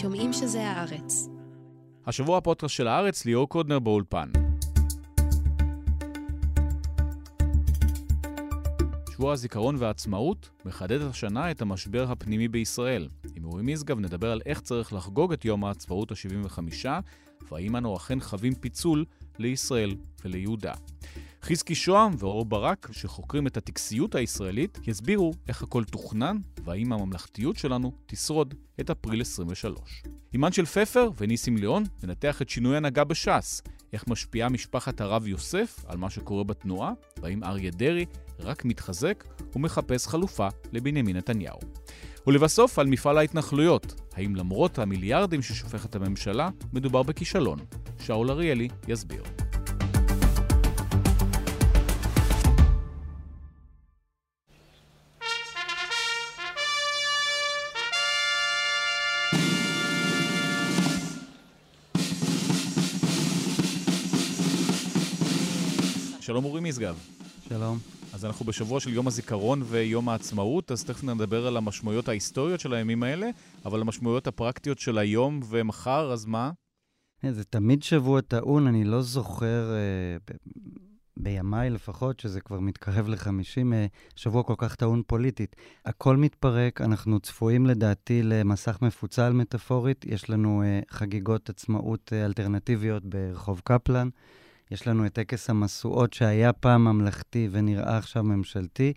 שומעים שזה הארץ. השבוע הפודקאסט של הארץ, ליאור קודנר באולפן. שבוע הזיכרון והעצמאות מחדד השנה את המשבר הפנימי בישראל. עם אורי משגב נדבר על איך צריך לחגוג את יום העצמאות ה-75, והאם אנו אכן חווים פיצול לישראל וליהודה. חזקי שוהם ואור ברק, שחוקרים את הטקסיות הישראלית, יסבירו איך הכל תוכנן והאם הממלכתיות שלנו תשרוד את אפריל 23. אימן של פפר וניסים ליאון מנתח את שינוי הנהגה בש"ס, איך משפיעה משפחת הרב יוסף על מה שקורה בתנועה, והאם אריה דרעי רק מתחזק ומחפש חלופה לבנימין נתניהו. ולבסוף על מפעל ההתנחלויות, האם למרות המיליארדים ששופכת הממשלה, מדובר בכישלון? שאול אריאלי יסביר. משגב. שלום. אז אנחנו בשבוע של יום הזיכרון ויום העצמאות, אז תכף נדבר על המשמעויות ההיסטוריות של הימים האלה, אבל המשמעויות הפרקטיות של היום ומחר, אז מה? זה תמיד שבוע טעון, אני לא זוכר, אה, בימיי לפחות, שזה כבר מתקרב ל-50, אה, שבוע כל כך טעון פוליטית. הכל מתפרק, אנחנו צפויים לדעתי למסך מפוצל מטאפורית, יש לנו אה, חגיגות עצמאות אה, אלטרנטיביות ברחוב קפלן. יש לנו את טקס המשואות שהיה פעם ממלכתי ונראה עכשיו ממשלתי,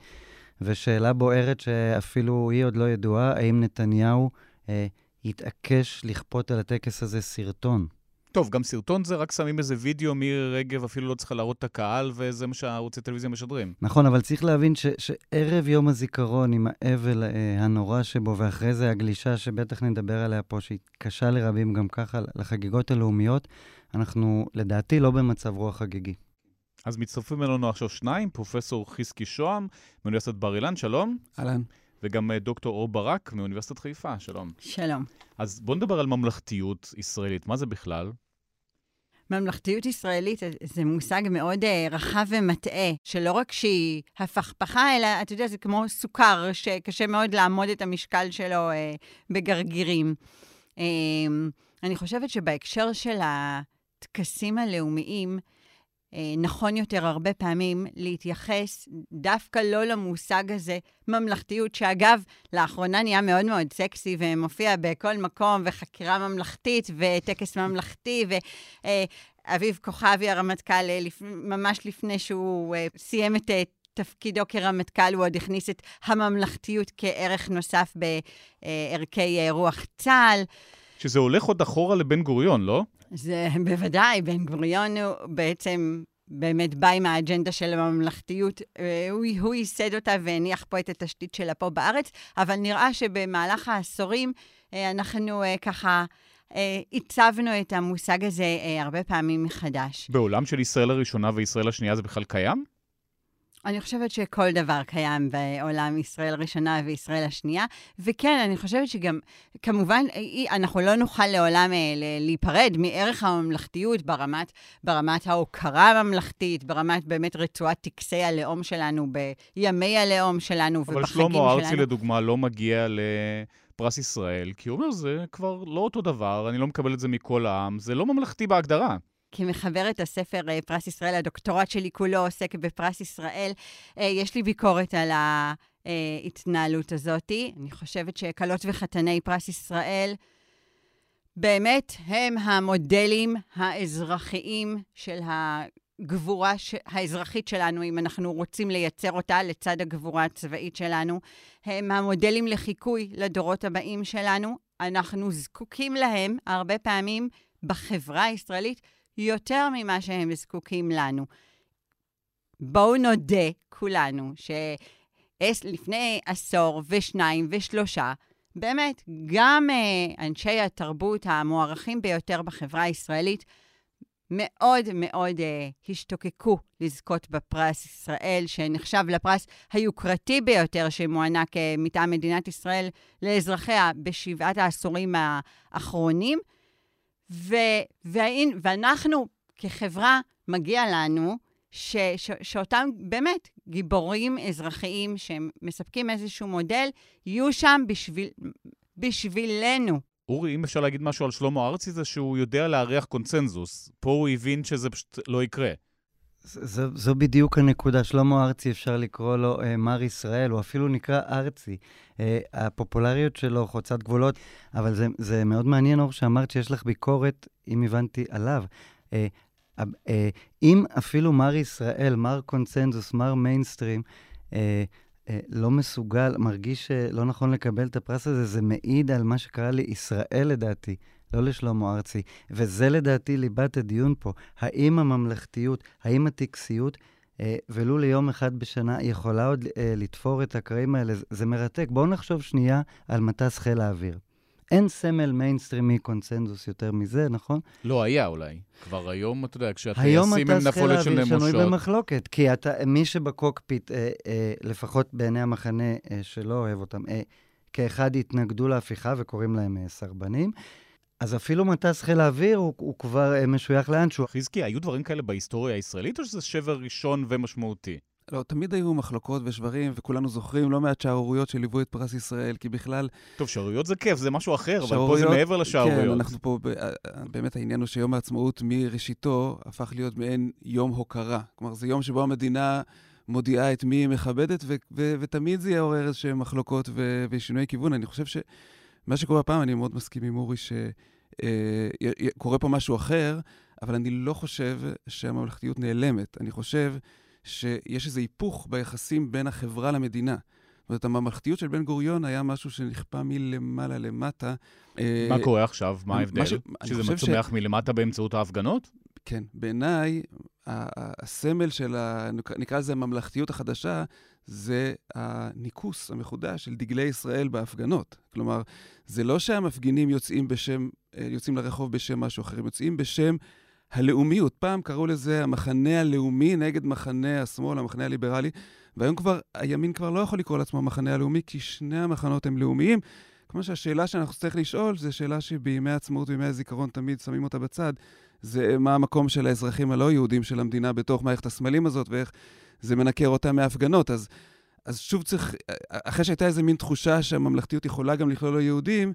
ושאלה בוערת שאפילו היא עוד לא ידועה, האם נתניהו אה, יתעקש לכפות על הטקס הזה סרטון? טוב, גם סרטון זה רק שמים איזה וידאו, מירי רגב אפילו לא צריכה להראות את הקהל, וזה מה שהערוצי טלוויזיה משדרים. נכון, אבל צריך להבין ש, שערב יום הזיכרון, עם האבל אה, הנורא שבו, ואחרי זה הגלישה שבטח נדבר עליה פה, שהיא קשה לרבים גם ככה, לחגיגות הלאומיות, אנחנו לדעתי לא במצב רוח חגיגי. אז מצטרפים אלינו עכשיו שניים, פרופסור חזקי שוהם מאוניברסיטת בר אילן, שלום. אהלן. וגם אה, דוקטור אור ברק מאוניברסיטת חיפה, שלום. שלום. אז בואו נדבר על ממלכתיות ישראלית, מה זה בכלל? ממלכתיות ישראלית זה מושג מאוד uh, רחב ומטעה, שלא רק שהיא הפכפכה, אלא, אתה יודע, זה כמו סוכר, שקשה מאוד לעמוד את המשקל שלו uh, בגרגירים. Uh, אני חושבת שבהקשר של הטקסים הלאומיים, נכון יותר הרבה פעמים להתייחס דווקא לא למושג הזה, ממלכתיות, שאגב, לאחרונה נהיה מאוד מאוד סקסי ומופיע בכל מקום, וחקירה ממלכתית, וטקס ממלכתי, ואביב כוכבי הרמטכ"ל, ממש לפני שהוא סיים את תפקידו כרמטכ"ל, הוא עוד הכניס את הממלכתיות כערך נוסף בערכי רוח צה"ל. שזה הולך עוד אחורה לבן גוריון, לא? זה בוודאי, בן גוריון הוא בעצם באמת בא עם האג'נדה של הממלכתיות. הוא, הוא ייסד אותה והניח פה את התשתית שלה פה בארץ, אבל נראה שבמהלך העשורים אנחנו ככה... הצבנו את המושג הזה הרבה פעמים מחדש. בעולם של ישראל הראשונה וישראל השנייה זה בכלל קיים? אני חושבת שכל דבר קיים בעולם ישראל הראשונה וישראל השנייה, וכן, אני חושבת שגם, כמובן, אנחנו לא נוכל לעולם להיפרד מערך הממלכתיות ברמת, ברמת ההוקרה הממלכתית, ברמת באמת רצועת טקסי הלאום שלנו, בימי הלאום שלנו ובחגים שלנו. אבל שלמה ארצי, לדוגמה, לא מגיע ל... פרס ישראל, כי הוא אומר, זה כבר לא אותו דבר, אני לא מקבל את זה מכל העם, זה לא ממלכתי בהגדרה. כמחברת הספר פרס ישראל, הדוקטורט שלי כולו עוסק בפרס ישראל. יש לי ביקורת על ההתנהלות הזאת. אני חושבת שכלות וחתני פרס ישראל באמת הם המודלים האזרחיים של הגבורה האזרחית שלנו, אם אנחנו רוצים לייצר אותה לצד הגבורה הצבאית שלנו. הם המודלים לחיקוי לדורות הבאים שלנו. אנחנו זקוקים להם הרבה פעמים בחברה הישראלית. יותר ממה שהם זקוקים לנו. בואו נודה כולנו שלפני עשור ושניים ושלושה, באמת, גם uh, אנשי התרבות המוערכים ביותר בחברה הישראלית מאוד מאוד uh, השתוקקו לזכות בפרס ישראל, שנחשב לפרס היוקרתי ביותר שמוענק uh, מטעם מדינת ישראל לאזרחיה בשבעת העשורים האחרונים. ו, והאין, ואנחנו כחברה, מגיע לנו ש, ש, שאותם באמת גיבורים אזרחיים שמספקים איזשהו מודל, יהיו שם בשביל, בשבילנו. אורי, אם אפשר להגיד משהו על שלמה ארצי, זה שהוא יודע לארח קונצנזוס. פה הוא הבין שזה פשוט לא יקרה. זו, זו בדיוק הנקודה. שלמה ארצי, אפשר לקרוא לו אה, מר ישראל, הוא אפילו נקרא ארצי. אה, הפופולריות שלו חוצת גבולות, אבל זה, זה מאוד מעניין, אור, שאמרת שיש לך ביקורת, אם הבנתי, עליו. אה, אה, אם אפילו מר ישראל, מר קונצנזוס, מר מיינסטרים, אה, אה, לא מסוגל, מרגיש שלא נכון לקבל את הפרס הזה, זה מעיד על מה שקרה לישראל, לדעתי, לא לשלמה ארצי. וזה לדעתי ליבת הדיון פה. האם הממלכתיות, האם הטקסיות, אה, ולו ליום אחד בשנה, יכולה עוד אה, לתפור את הקרעים האלה? זה מרתק. בואו נחשוב שנייה על מטס חיל האוויר. אין סמל מיינסטרימי קונצנזוס יותר מזה, נכון? לא היה אולי. כבר היום, אתה יודע, כשהטייסים הם נפולת של נמושות... היום הטייס חיל האוויר שנוי במחלוקת, כי אתה, מי שבקוקפיט, אה, אה, לפחות בעיני המחנה אה, שלא אוהב אותם, אה, כאלה שהתנגדו להפיכה וקוראים להם אה, סרבנים. אז אפילו מטס חיל האוויר הוא, הוא כבר אה, משוייך לאנשהו. חזקי, היו דברים כאלה בהיסטוריה הישראלית, או שזה שבר ראשון ומשמעותי? לא, תמיד היו מחלוקות ושברים, וכולנו זוכרים לא מעט שערוריות שליוו את פרס ישראל, כי בכלל... טוב, שערוריות זה כיף, זה משהו אחר, אבל פה זה מעבר לשערוריות. כן, אנחנו פה, באמת העניין הוא שיום העצמאות מראשיתו הפך להיות מעין יום הוקרה. כלומר, זה יום שבו המדינה מודיעה את מי היא מכבדת, ו- ו- ותמיד זה יעורר איזשהן מחלוקות ו- ושינוי כיוון. אני חושב שמה שקורה הפעם, אני מאוד מסכים עם אורי, שקורה אה, פה משהו אחר, אבל אני לא חושב שהממלכתיות נעלמת. אני חושב... שיש איזה היפוך ביחסים בין החברה למדינה. זאת אומרת, הממלכתיות של בן גוריון היה משהו שנכפה מלמעלה למטה. אה, מה קורה עכשיו? מה ההבדל? שזה מצומח. מלמטה באמצעות ההפגנות? כן, בעיניי, הסמל של, ה... נקרא לזה הממלכתיות החדשה, זה הניקוס המחודש של דגלי ישראל בהפגנות. כלומר, זה לא שהמפגינים יוצאים בשם, אה, יוצאים לרחוב בשם משהו אחר, הם יוצאים בשם הלאומיות. פעם קראו לזה המחנה הלאומי נגד מחנה השמאל, המחנה הליברלי, והיום כבר, הימין כבר לא יכול לקרוא לעצמו המחנה הלאומי, כי שני המחנות הם לאומיים. כמו שהשאלה שאנחנו צריכים לשאול, זו שאלה שבימי העצמאות ובימי הזיכרון תמיד שמים אותה בצד, זה מה המקום של האזרחים הלא יהודים של המדינה בתוך מערכת הסמלים הזאת, ואיך זה מנקר אותם מהפגנות. אז, אז שוב צריך, אחרי שהייתה איזו מין תחושה שהממלכתיות יכולה גם לכלול לא יהודים,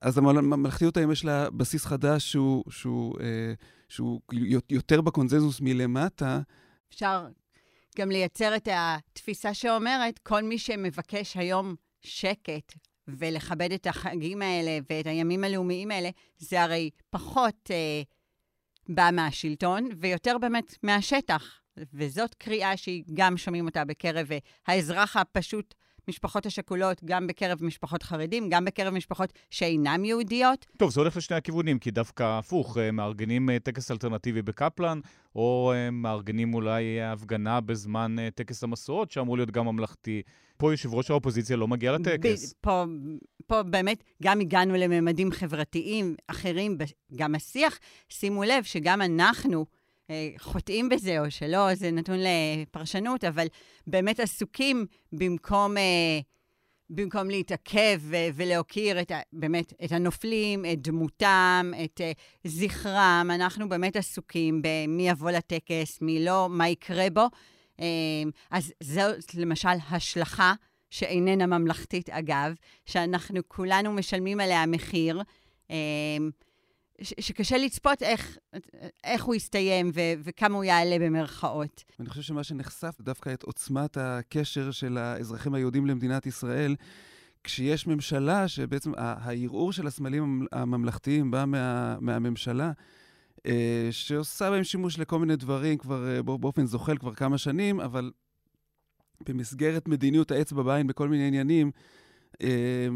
אז הממלכתיות היום יש לה בסיס חדש שהוא, שהוא, אה, שהוא יותר בקונזנזוס מלמטה. אפשר גם לייצר את התפיסה שאומרת, כל מי שמבקש היום שקט ולכבד את החגים האלה ואת הימים הלאומיים האלה, זה הרי פחות אה, בא מהשלטון ויותר באמת מהשטח. וזאת קריאה שהיא גם שומעים אותה בקרב אה, האזרח הפשוט המשפחות השכולות, גם בקרב משפחות חרדים, גם בקרב משפחות שאינן יהודיות. טוב, זה הולך לשני הכיוונים, כי דווקא הפוך, אה, מארגנים אה, טקס אלטרנטיבי בקפלן, או אה, מארגנים אולי הפגנה בזמן טקס המסורות, שאמור להיות גם ממלכתי. פה יושב ראש האופוזיציה לא מגיע לטקס. פה, פה באמת גם הגענו לממדים חברתיים אחרים, גם השיח. שימו לב שגם אנחנו, חוטאים בזה או שלא, זה נתון לפרשנות, אבל באמת עסוקים במקום... אה, במקום להתעכב ולהוקיר את, באמת את הנופלים, את דמותם, את uh, זכרם, אנחנו באמת עסוקים במי יבוא לטקס, מי לא, מה יקרה בו. אז זו למשל השלכה שאיננה ממלכתית, אגב, שאנחנו כולנו משלמים עליה מחיר. שקשה לצפות איך, איך הוא יסתיים ו, וכמה הוא יעלה במרכאות. אני חושב שמה שנחשף דווקא את עוצמת הקשר של האזרחים היהודים למדינת ישראל, כשיש ממשלה שבעצם הערעור של הסמלים הממלכתיים בא מה, מהממשלה, אה, שעושה בהם שימוש לכל מיני דברים כבר אה, באופן זוחל כבר כמה שנים, אבל במסגרת מדיניות האצבע בעין בכל מיני עניינים, אה,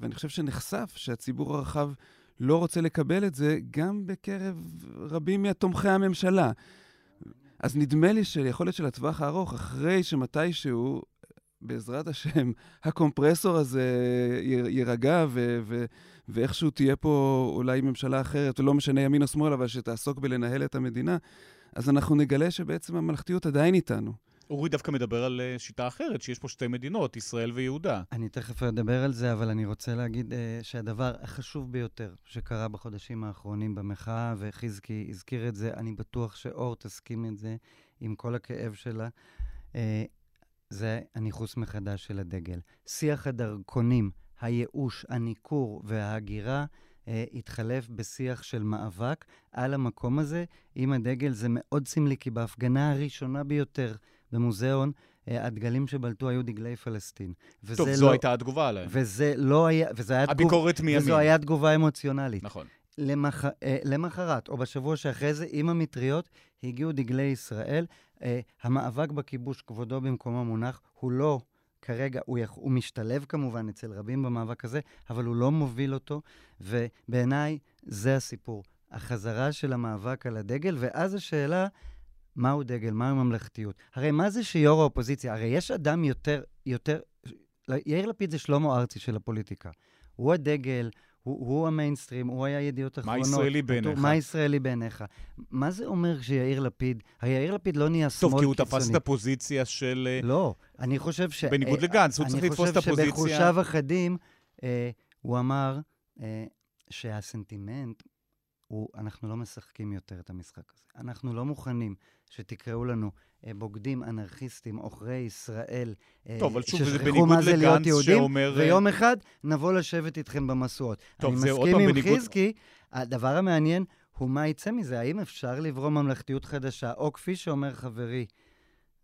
ואני חושב שנחשף שהציבור הרחב... לא רוצה לקבל את זה גם בקרב רבים מתומכי הממשלה. אז נדמה לי שיכולת של הטווח הארוך, אחרי שמתישהו, בעזרת השם, הקומפרסור הזה יירגע ו- ו- ואיכשהו תהיה פה אולי ממשלה אחרת, ולא משנה ימין או שמאל, אבל שתעסוק בלנהל את המדינה, אז אנחנו נגלה שבעצם הממלכתיות עדיין איתנו. אורי דווקא מדבר על אה, שיטה אחרת, שיש פה שתי מדינות, ישראל ויהודה. אני תכף אדבר על זה, אבל אני רוצה להגיד uh, שהדבר החשוב ביותר שקרה בחודשים האחרונים במחאה, וחזקי הזכיר את זה, אני בטוח שאור תסכים את זה עם כל הכאב שלה, uh, זה הניכוס מחדש של הדגל. שיח הדרכונים הייאוש, הניכור וההגירה אה, התחלף בשיח של מאבק על המקום הזה עם הדגל. זה מאוד סמלי, כי בהפגנה הראשונה ביותר במוזיאון, אה, הדגלים שבלטו היו דגלי פלסטין. טוב, זו לא, הייתה התגובה עליהם. וזה לא היה... וזה היה הביקורת תגוב, מימין. וזו הייתה תגובה אמוציונלית. נכון. למח... אה, למחרת, או בשבוע שאחרי זה, עם המטריות, הגיעו דגלי ישראל. אה, המאבק בכיבוש, כבודו במקומו מונח, הוא לא כרגע, הוא, יח... הוא משתלב כמובן אצל רבים במאבק הזה, אבל הוא לא מוביל אותו, ובעיניי זה הסיפור. החזרה של המאבק על הדגל, ואז השאלה, מהו דגל, מהו ממלכתיות. הרי מה זה שיו"ר האופוזיציה? הרי יש אדם יותר, יותר... יאיר לפיד זה שלמה ארצי של הפוליטיקה. הוא הדגל, הוא, הוא המיינסטרים, הוא היה ידיעות אחרונות. מה ישראלי בעיניך? מה ישראלי בעיניך? מה זה אומר שיאיר לפיד, הרי יאיר לפיד לא נהיה שמאל קיצוני. טוב, כי הוא תפס את הפוזיציה של... אה, לא, אני חושב ש... בניגוד אה, לגנץ, הוא צריך לתפוס את הפוזיציה... אני חושב שבחושיו אחדים אה, הוא אמר אה, שהסנטימנט הוא, אנחנו לא משחקים יותר את המשחק הזה. אנחנו לא מוכנים שתקראו לנו אה, בוגדים, אנרכיסטים, עוכרי ישראל, אה, טוב, אבל שוב, זה בניגוד לגנץ שאומר... ויום אחד נבוא לשבת איתכם במשואות. טוב, בניגוד... אני מסכים עם חזקי, הדבר המעניין הוא מה יצא מזה. האם אפשר לברום ממלכתיות חדשה, או כפי שאומר חברי,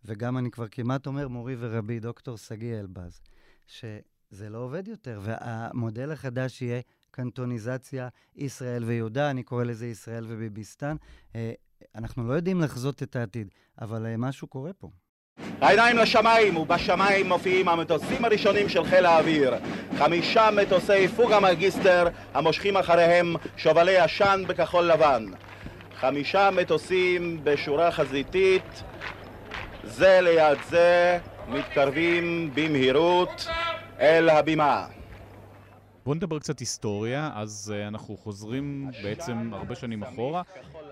וגם אני כבר כמעט אומר מורי ורבי, דוקטור שגיא אלבז, שזה לא עובד יותר, והמודל החדש יהיה קנטוניזציה, ישראל ויהודה, אני קורא לזה ישראל וביביסטן. אה, אנחנו לא יודעים לחזות את העתיד, אבל אה, משהו קורה פה. העיניים לשמיים, ובשמיים מופיעים המטוסים הראשונים של חיל האוויר. חמישה מטוסי פוגה מגיסטר המושכים אחריהם שובלי עשן בכחול לבן. חמישה מטוסים בשורה חזיתית, זה ליד זה, מתקרבים במהירות אל הבימה. בואו נדבר קצת היסטוריה, אז uh, אנחנו חוזרים בעצם הרבה שנים אחורה.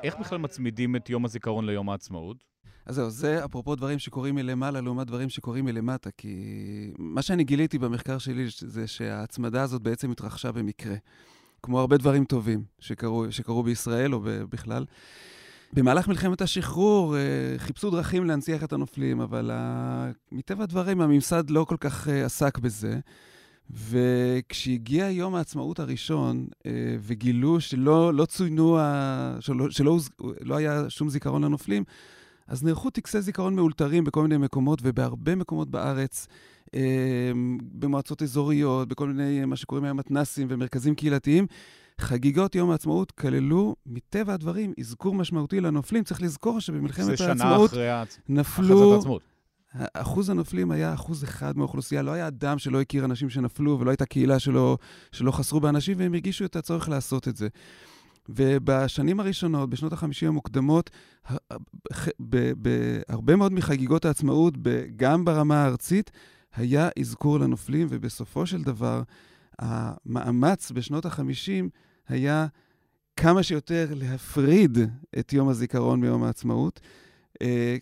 איך בכלל מצמידים את יום הזיכרון ליום העצמאות? אז זהו, זה אפרופו דברים שקורים מלמעלה לעומת דברים שקורים מלמטה, כי מה שאני גיליתי במחקר שלי זה שההצמדה הזאת בעצם התרחשה במקרה. כמו הרבה דברים טובים שקרו, שקרו בישראל או בכלל. במהלך מלחמת השחרור אה, חיפשו דרכים להנציח את הנופלים, אבל מטבע הדברים הממסד לא כל כך אה, עסק בזה. וכשהגיע יום העצמאות הראשון, אה, וגילו שלא לא צוינו, שלא, שלא לא היה שום זיכרון לנופלים, אז נערכו טקסי זיכרון מאולתרים בכל מיני מקומות, ובהרבה מקומות בארץ, אה, במועצות אזוריות, בכל מיני, מה שקוראים היום מתנסים ומרכזים קהילתיים. חגיגות יום העצמאות כללו, מטבע הדברים, אזכור משמעותי לנופלים. צריך לזכור שבמלחמת העצמאות נפלו... אחוז הנופלים היה אחוז אחד מהאוכלוסייה, לא היה אדם שלא הכיר אנשים שנפלו ולא הייתה קהילה שלא, שלא חסרו באנשים, והם הרגישו את הצורך לעשות את זה. ובשנים הראשונות, בשנות ה-50 המוקדמות, בהרבה מאוד מחגיגות העצמאות, גם ברמה הארצית, היה אזכור לנופלים, ובסופו של דבר, המאמץ בשנות ה-50 היה כמה שיותר להפריד את יום הזיכרון מיום העצמאות. אה,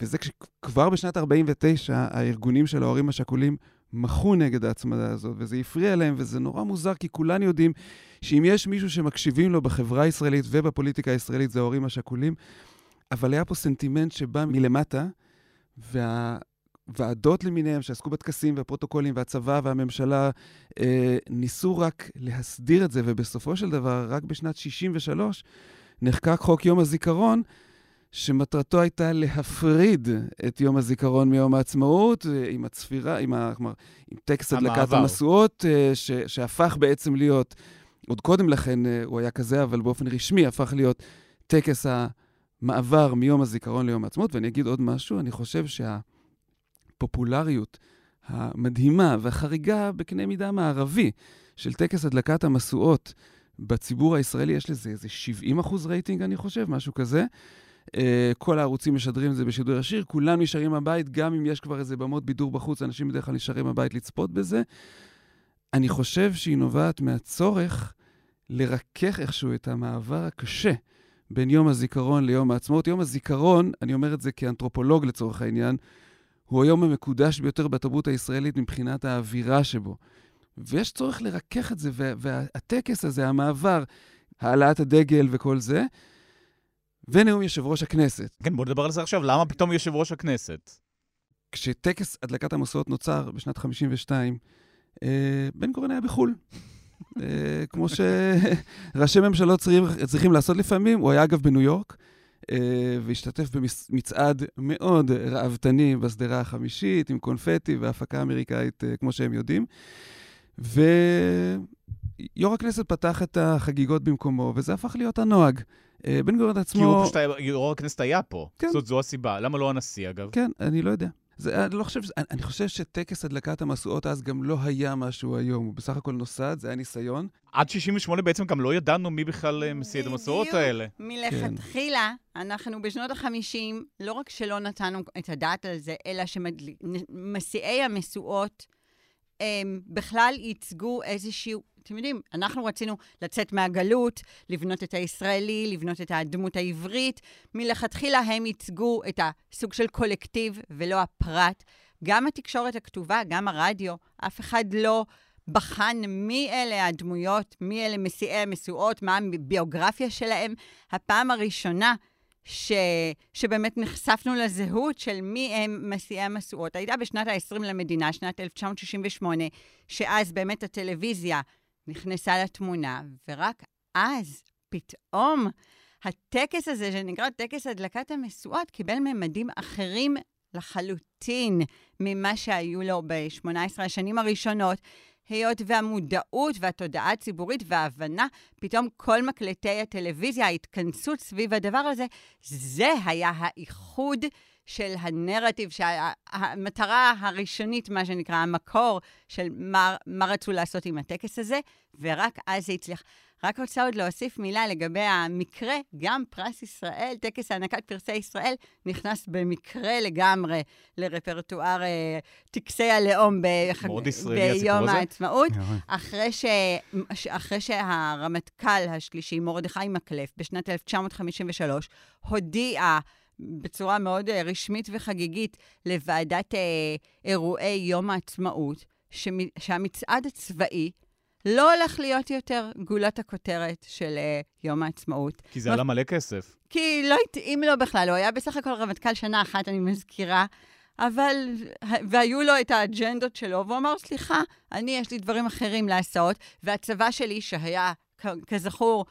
וזה כשכבר בשנת 49' הארגונים של ההורים השכולים מחו נגד ההצמדה הזאת, וזה הפריע להם, וזה נורא מוזר, כי כולנו יודעים שאם יש מישהו שמקשיבים לו בחברה הישראלית ובפוליטיקה הישראלית, זה ההורים השכולים, אבל היה פה סנטימנט שבא מלמטה, והוועדות למיניהם שעסקו בטקסים והפרוטוקולים והצבא והממשלה אה, ניסו רק להסדיר את זה, ובסופו של דבר, רק בשנת 63' נחקק חוק יום הזיכרון, שמטרתו הייתה להפריד את יום הזיכרון מיום העצמאות, אה, עם הצפירה, עם, ה, עם טקסט הדלקת המשואות, אה, ש, שהפך בעצם להיות, עוד קודם לכן אה, הוא היה כזה, אבל באופן רשמי הפך להיות טקס המעבר מיום הזיכרון ליום העצמאות. ואני אגיד עוד משהו, אני חושב שהפופולריות המדהימה והחריגה בקנה מידה מערבי של טקס הדלקת המשואות בציבור הישראלי, יש לזה איזה 70 אחוז רייטינג, אני חושב, משהו כזה. אה, כל הערוצים משדרים את זה בשידור ישיר, כולם נשארים בבית, גם אם יש כבר איזה במות בידור בחוץ, אנשים בדרך כלל נשארים בבית לצפות בזה. אני חושב שהיא נובעת מהצורך לרכך איכשהו את המעבר הקשה בין יום הזיכרון ליום העצמאות. יום הזיכרון, אני אומר את זה כאנתרופולוג לצורך העניין, הוא היום המקודש ביותר בתרבות הישראלית מבחינת האווירה שבו. ויש צורך לרכך את זה, והטקס הזה, המעבר, העלאת הדגל וכל זה, ונאום יושב ראש הכנסת. כן, בוא נדבר על זה עכשיו. למה פתאום יושב ראש הכנסת? כשטקס הדלקת המסורת נוצר בשנת 52, אה, בן גורן היה בחו"ל. אה, כמו שראשי ממשלות צריכים, צריכים לעשות לפעמים, הוא היה אגב בניו יורק, אה, והשתתף במצעד מאוד ראוותני בשדרה החמישית, עם קונפטי והפקה אמריקאית, אה, כמו שהם יודעים. ויו"ר הכנסת פתח את החגיגות במקומו, וזה הפך להיות הנוהג. אה, בן גוריון עצמו... כי הוא פשוט, יו"ר הכנסת היה פה. כן. זאת זו הסיבה. למה לא הנשיא, אגב? כן, אני לא יודע. זה, אני, לא חושב, אני, אני חושב שטקס הדלקת המשואות אז גם לא היה משהו היום, הוא בסך הכל נוסד, זה היה ניסיון. עד 68' בעצם גם לא ידענו מי בכלל אה, מסיא את המשואות האלה. מלכתחילה, כן. אנחנו בשנות ה-50, לא רק שלא נתנו את הדעת על זה, אלא שמסיעי המשואות הם בכלל ייצגו איזשהו אתם יודעים, אנחנו רצינו לצאת מהגלות, לבנות את הישראלי, לבנות את הדמות העברית. מלכתחילה הם ייצגו את הסוג של קולקטיב ולא הפרט. גם התקשורת הכתובה, גם הרדיו, אף אחד לא בחן מי אלה הדמויות, מי אלה מסיעי המשואות, מה הביוגרפיה שלהם. הפעם הראשונה ש... שבאמת נחשפנו לזהות של מי הם מסיעי המשואות הייתה בשנת ה-20 למדינה, שנת 1968, שאז באמת הטלוויזיה נכנסה לתמונה, ורק אז, פתאום, הטקס הזה, שנקרא טקס הדלקת המשואות, קיבל ממדים אחרים לחלוטין ממה שהיו לו ב-18 השנים הראשונות. היות והמודעות והתודעה הציבורית וההבנה, פתאום כל מקלטי הטלוויזיה, ההתכנסות סביב הדבר הזה, זה היה האיחוד של הנרטיב, שהמטרה הראשונית, מה שנקרא, המקור של מה, מה רצו לעשות עם הטקס הזה, ורק אז זה הצליח. רק רוצה עוד להוסיף מילה לגבי המקרה, גם פרס ישראל, טקס הענקת פרסי ישראל, נכנס במקרה לגמרי לרפרטואר אה, טקסי הלאום בחג... ביום העצמאות, אחרי, ש... אחרי שהרמטכ"ל השלישי, מרדכי מקלף, בשנת 1953, הודיע בצורה מאוד uh, רשמית וחגיגית לוועדת uh, אירועי יום העצמאות, שהמצעד הצבאי לא הולך להיות יותר גולת הכותרת של uh, יום העצמאות. כי זה עלה מלא כסף. כי לא התאים לו בכלל, הוא היה בסך הכל רמטכ"ל שנה אחת, אני מזכירה. אבל, והיו לו את האג'נדות שלו, והוא אמר, סליחה, אני, יש לי דברים אחרים לעשות, והצבא שלי, שהיה, כזכור,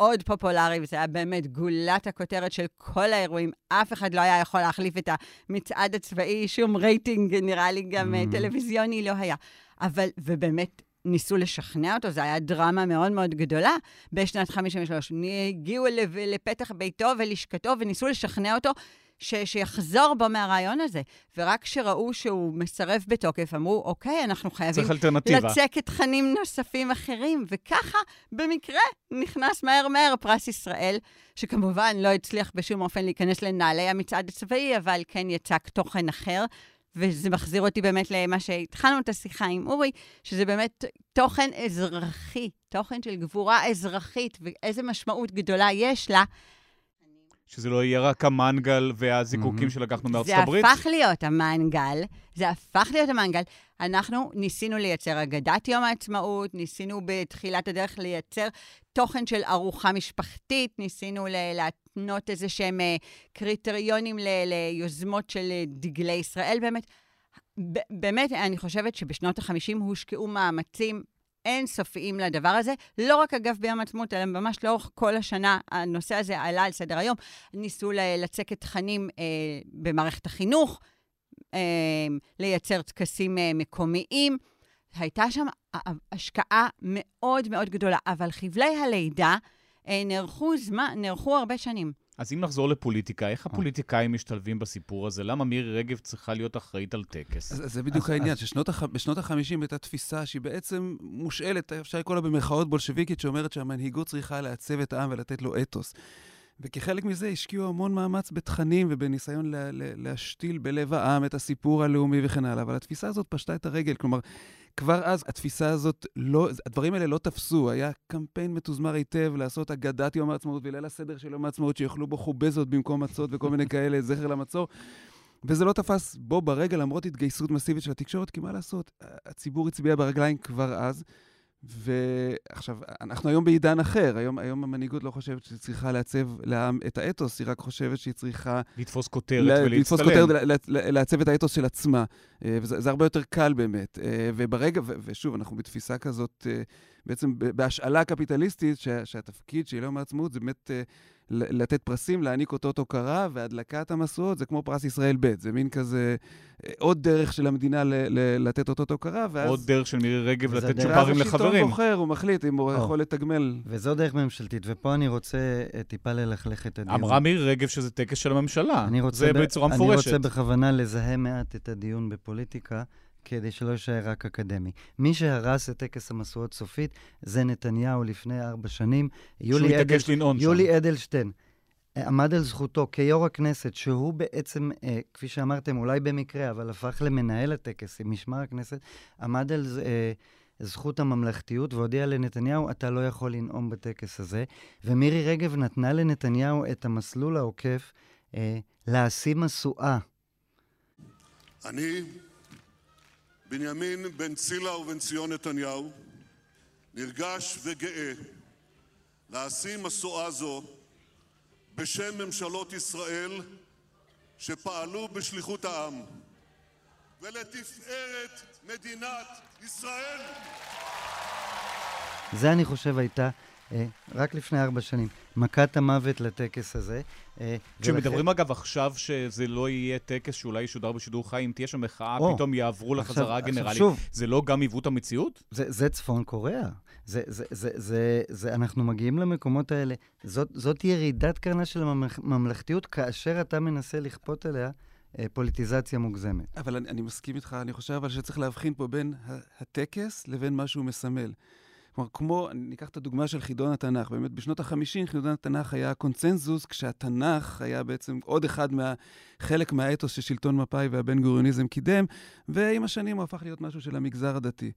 מאוד פופולרי, וזה היה באמת גולת הכותרת של כל האירועים. אף אחד לא היה יכול להחליף את המצעד הצבאי, שום רייטינג, נראה לי גם mm. טלוויזיוני לא היה. אבל, ובאמת, ניסו לשכנע אותו, זו הייתה דרמה מאוד מאוד גדולה בשנת 53. הגיעו לפתח ביתו ולשכתו וניסו לשכנע אותו ש, שיחזור בו מהרעיון הזה. ורק כשראו שהוא מסרב בתוקף, אמרו, אוקיי, אנחנו חייבים לצקת תכנים נוספים אחרים. וככה, במקרה, נכנס מהר מהר פרס ישראל, שכמובן לא הצליח בשום אופן להיכנס לנעלי המצעד הצבאי, אבל כן יצק תוכן אחר. וזה מחזיר אותי באמת למה שהתחלנו את השיחה עם אורי, שזה באמת תוכן אזרחי, תוכן של גבורה אזרחית, ואיזה משמעות גדולה יש לה. שזה לא יהיה רק המנגל והזיקוקים mm-hmm. שלקחנו מארצות זה הברית? זה הפך להיות המנגל, זה הפך להיות המנגל. אנחנו ניסינו לייצר אגדת יום העצמאות, ניסינו בתחילת הדרך לייצר תוכן של ארוחה משפחתית, ניסינו להתנות איזה שהם אה, קריטריונים ליוזמות של אה, דגלי ישראל באמת. באמת, אני חושבת שבשנות ה-50 הושקעו מאמצים אינסופיים לדבר הזה. לא רק, אגב, ביום העצמאות, אלא ממש לאורך כל השנה הנושא הזה עלה על סדר היום. ניסו לצקת תכנים אה, במערכת החינוך, אה, לייצר טקסים אה, מקומיים. הייתה שם השקעה מאוד מאוד גדולה, אבל חבלי הלידה אה, נערכו זמן, נערכו הרבה שנים. אז אם נחזור לפוליטיקה, איך הפוליטיקאים משתלבים בסיפור הזה? למה מירי רגב צריכה להיות אחראית על טקס? אז, זה בדיוק העניין, שבשנות ה-50 הייתה תפיסה שהיא בעצם מושאלת, אפשר לקרוא לה במרכאות בולשביקית, שאומרת שהמנהיגות צריכה לעצב את העם ולתת לו אתוס. וכחלק מזה השקיעו המון מאמץ בתכנים ובניסיון לה, לה, להשתיל בלב העם את הסיפור הלאומי וכן הלאה, אבל התפיסה הזאת פשטה את הרגל. כלומר, כבר אז התפיסה הזאת, לא, הדברים האלה לא תפסו. היה קמפיין מתוזמר היטב לעשות אגדת יום העצמאות וליל הסדר של יום העצמאות, שיאכלו בו חובזות במקום מצות וכל מיני כאלה, זכר למצור. וזה לא תפס בו ברגע, למרות התגייסות מסיבית של התקשורת, כי מה לעשות, הציבור הצביע ברגליים כבר אז. ועכשיו, אנחנו היום בעידן אחר. היום, היום המנהיגות לא חושבת שהיא צריכה לעצב לעם את האתוס, היא רק חושבת שהיא צריכה... לתפוס כותרת לה, ולהצטלם. לתפוס כותרת, לעצב את האתוס של עצמה. אה, וזה הרבה יותר קל באמת. אה, וברגע, ושוב, אנחנו בתפיסה כזאת, אה, בעצם בהשאלה קפיטליסטית, שהתפקיד של יום העצמאות זה באמת לתת פרסים, להעניק אותות הוקרה, והדלקת המשואות זה כמו פרס ישראל ב', זה מין כזה אה, עוד דרך של המדינה ל- ל- לתת אותות הוקרה, ואז... עוד דרך של מירי רגב לתת צ'ופרים לחברים. ואז השלטון בוחר, הוא מחליט אם הוא או. יכול לתגמל. וזו דרך ממשלתית, ופה אני רוצה אה, טיפה ללכלך את הדיון. אמרה מירי רגב שזה טקס של הממשלה, זה ב- בצורה מפורשת. אני רוצה בכוונה לזהה מעט את הדיון בפוליטיקה. כדי שלא יישאר רק אקדמי. מי שהרס את טקס המשואות סופית זה נתניהו לפני ארבע שנים. יולי, אדל... יולי אדלשטיין עמד על זכותו כיו"ר הכנסת, שהוא בעצם, אה, כפי שאמרתם, אולי במקרה, אבל הפך למנהל הטקס עם משמר הכנסת, עמד על אה, זכות הממלכתיות והודיע לנתניהו, אתה לא יכול לנאום בטקס הזה. ומירי רגב נתנה לנתניהו את המסלול העוקף אה, להשיא משואה. אני בנימין בן צילה ובן ציון נתניהו, נרגש וגאה להשיא משואה זו בשם ממשלות ישראל שפעלו בשליחות העם ולתפארת מדינת ישראל. זה, אני חושב, הייתה אה, רק לפני ארבע שנים. מכת המוות לטקס הזה. אה, כשמדברים. אגב עכשיו שזה לא יהיה טקס שאולי ישודר בשידור חי, אם תהיה שם מחאה, או, פתאום יעברו לחזרה הגנרלית, זה לא גם עיוות המציאות? זה, זה צפון קוריאה. זה, זה, זה, זה, זה, אנחנו מגיעים למקומות האלה. זאת, זאת ירידת קרנה של הממלכתיות כאשר אתה מנסה לכפות עליה אה, פוליטיזציה מוגזמת. אבל אני, אני מסכים איתך, אני חושב אבל שצריך להבחין פה בין הטקס לבין מה שהוא מסמל. כלומר, כמו, ניקח את הדוגמה של חידון התנ"ך. באמת, בשנות ה-50 חידון התנ"ך היה קונצנזוס, כשהתנ"ך היה בעצם עוד אחד מה... חלק מהאתוס ששלטון מפא"י והבן גוריוניזם קידם, ועם השנים הוא הפך להיות משהו של המגזר הדתי.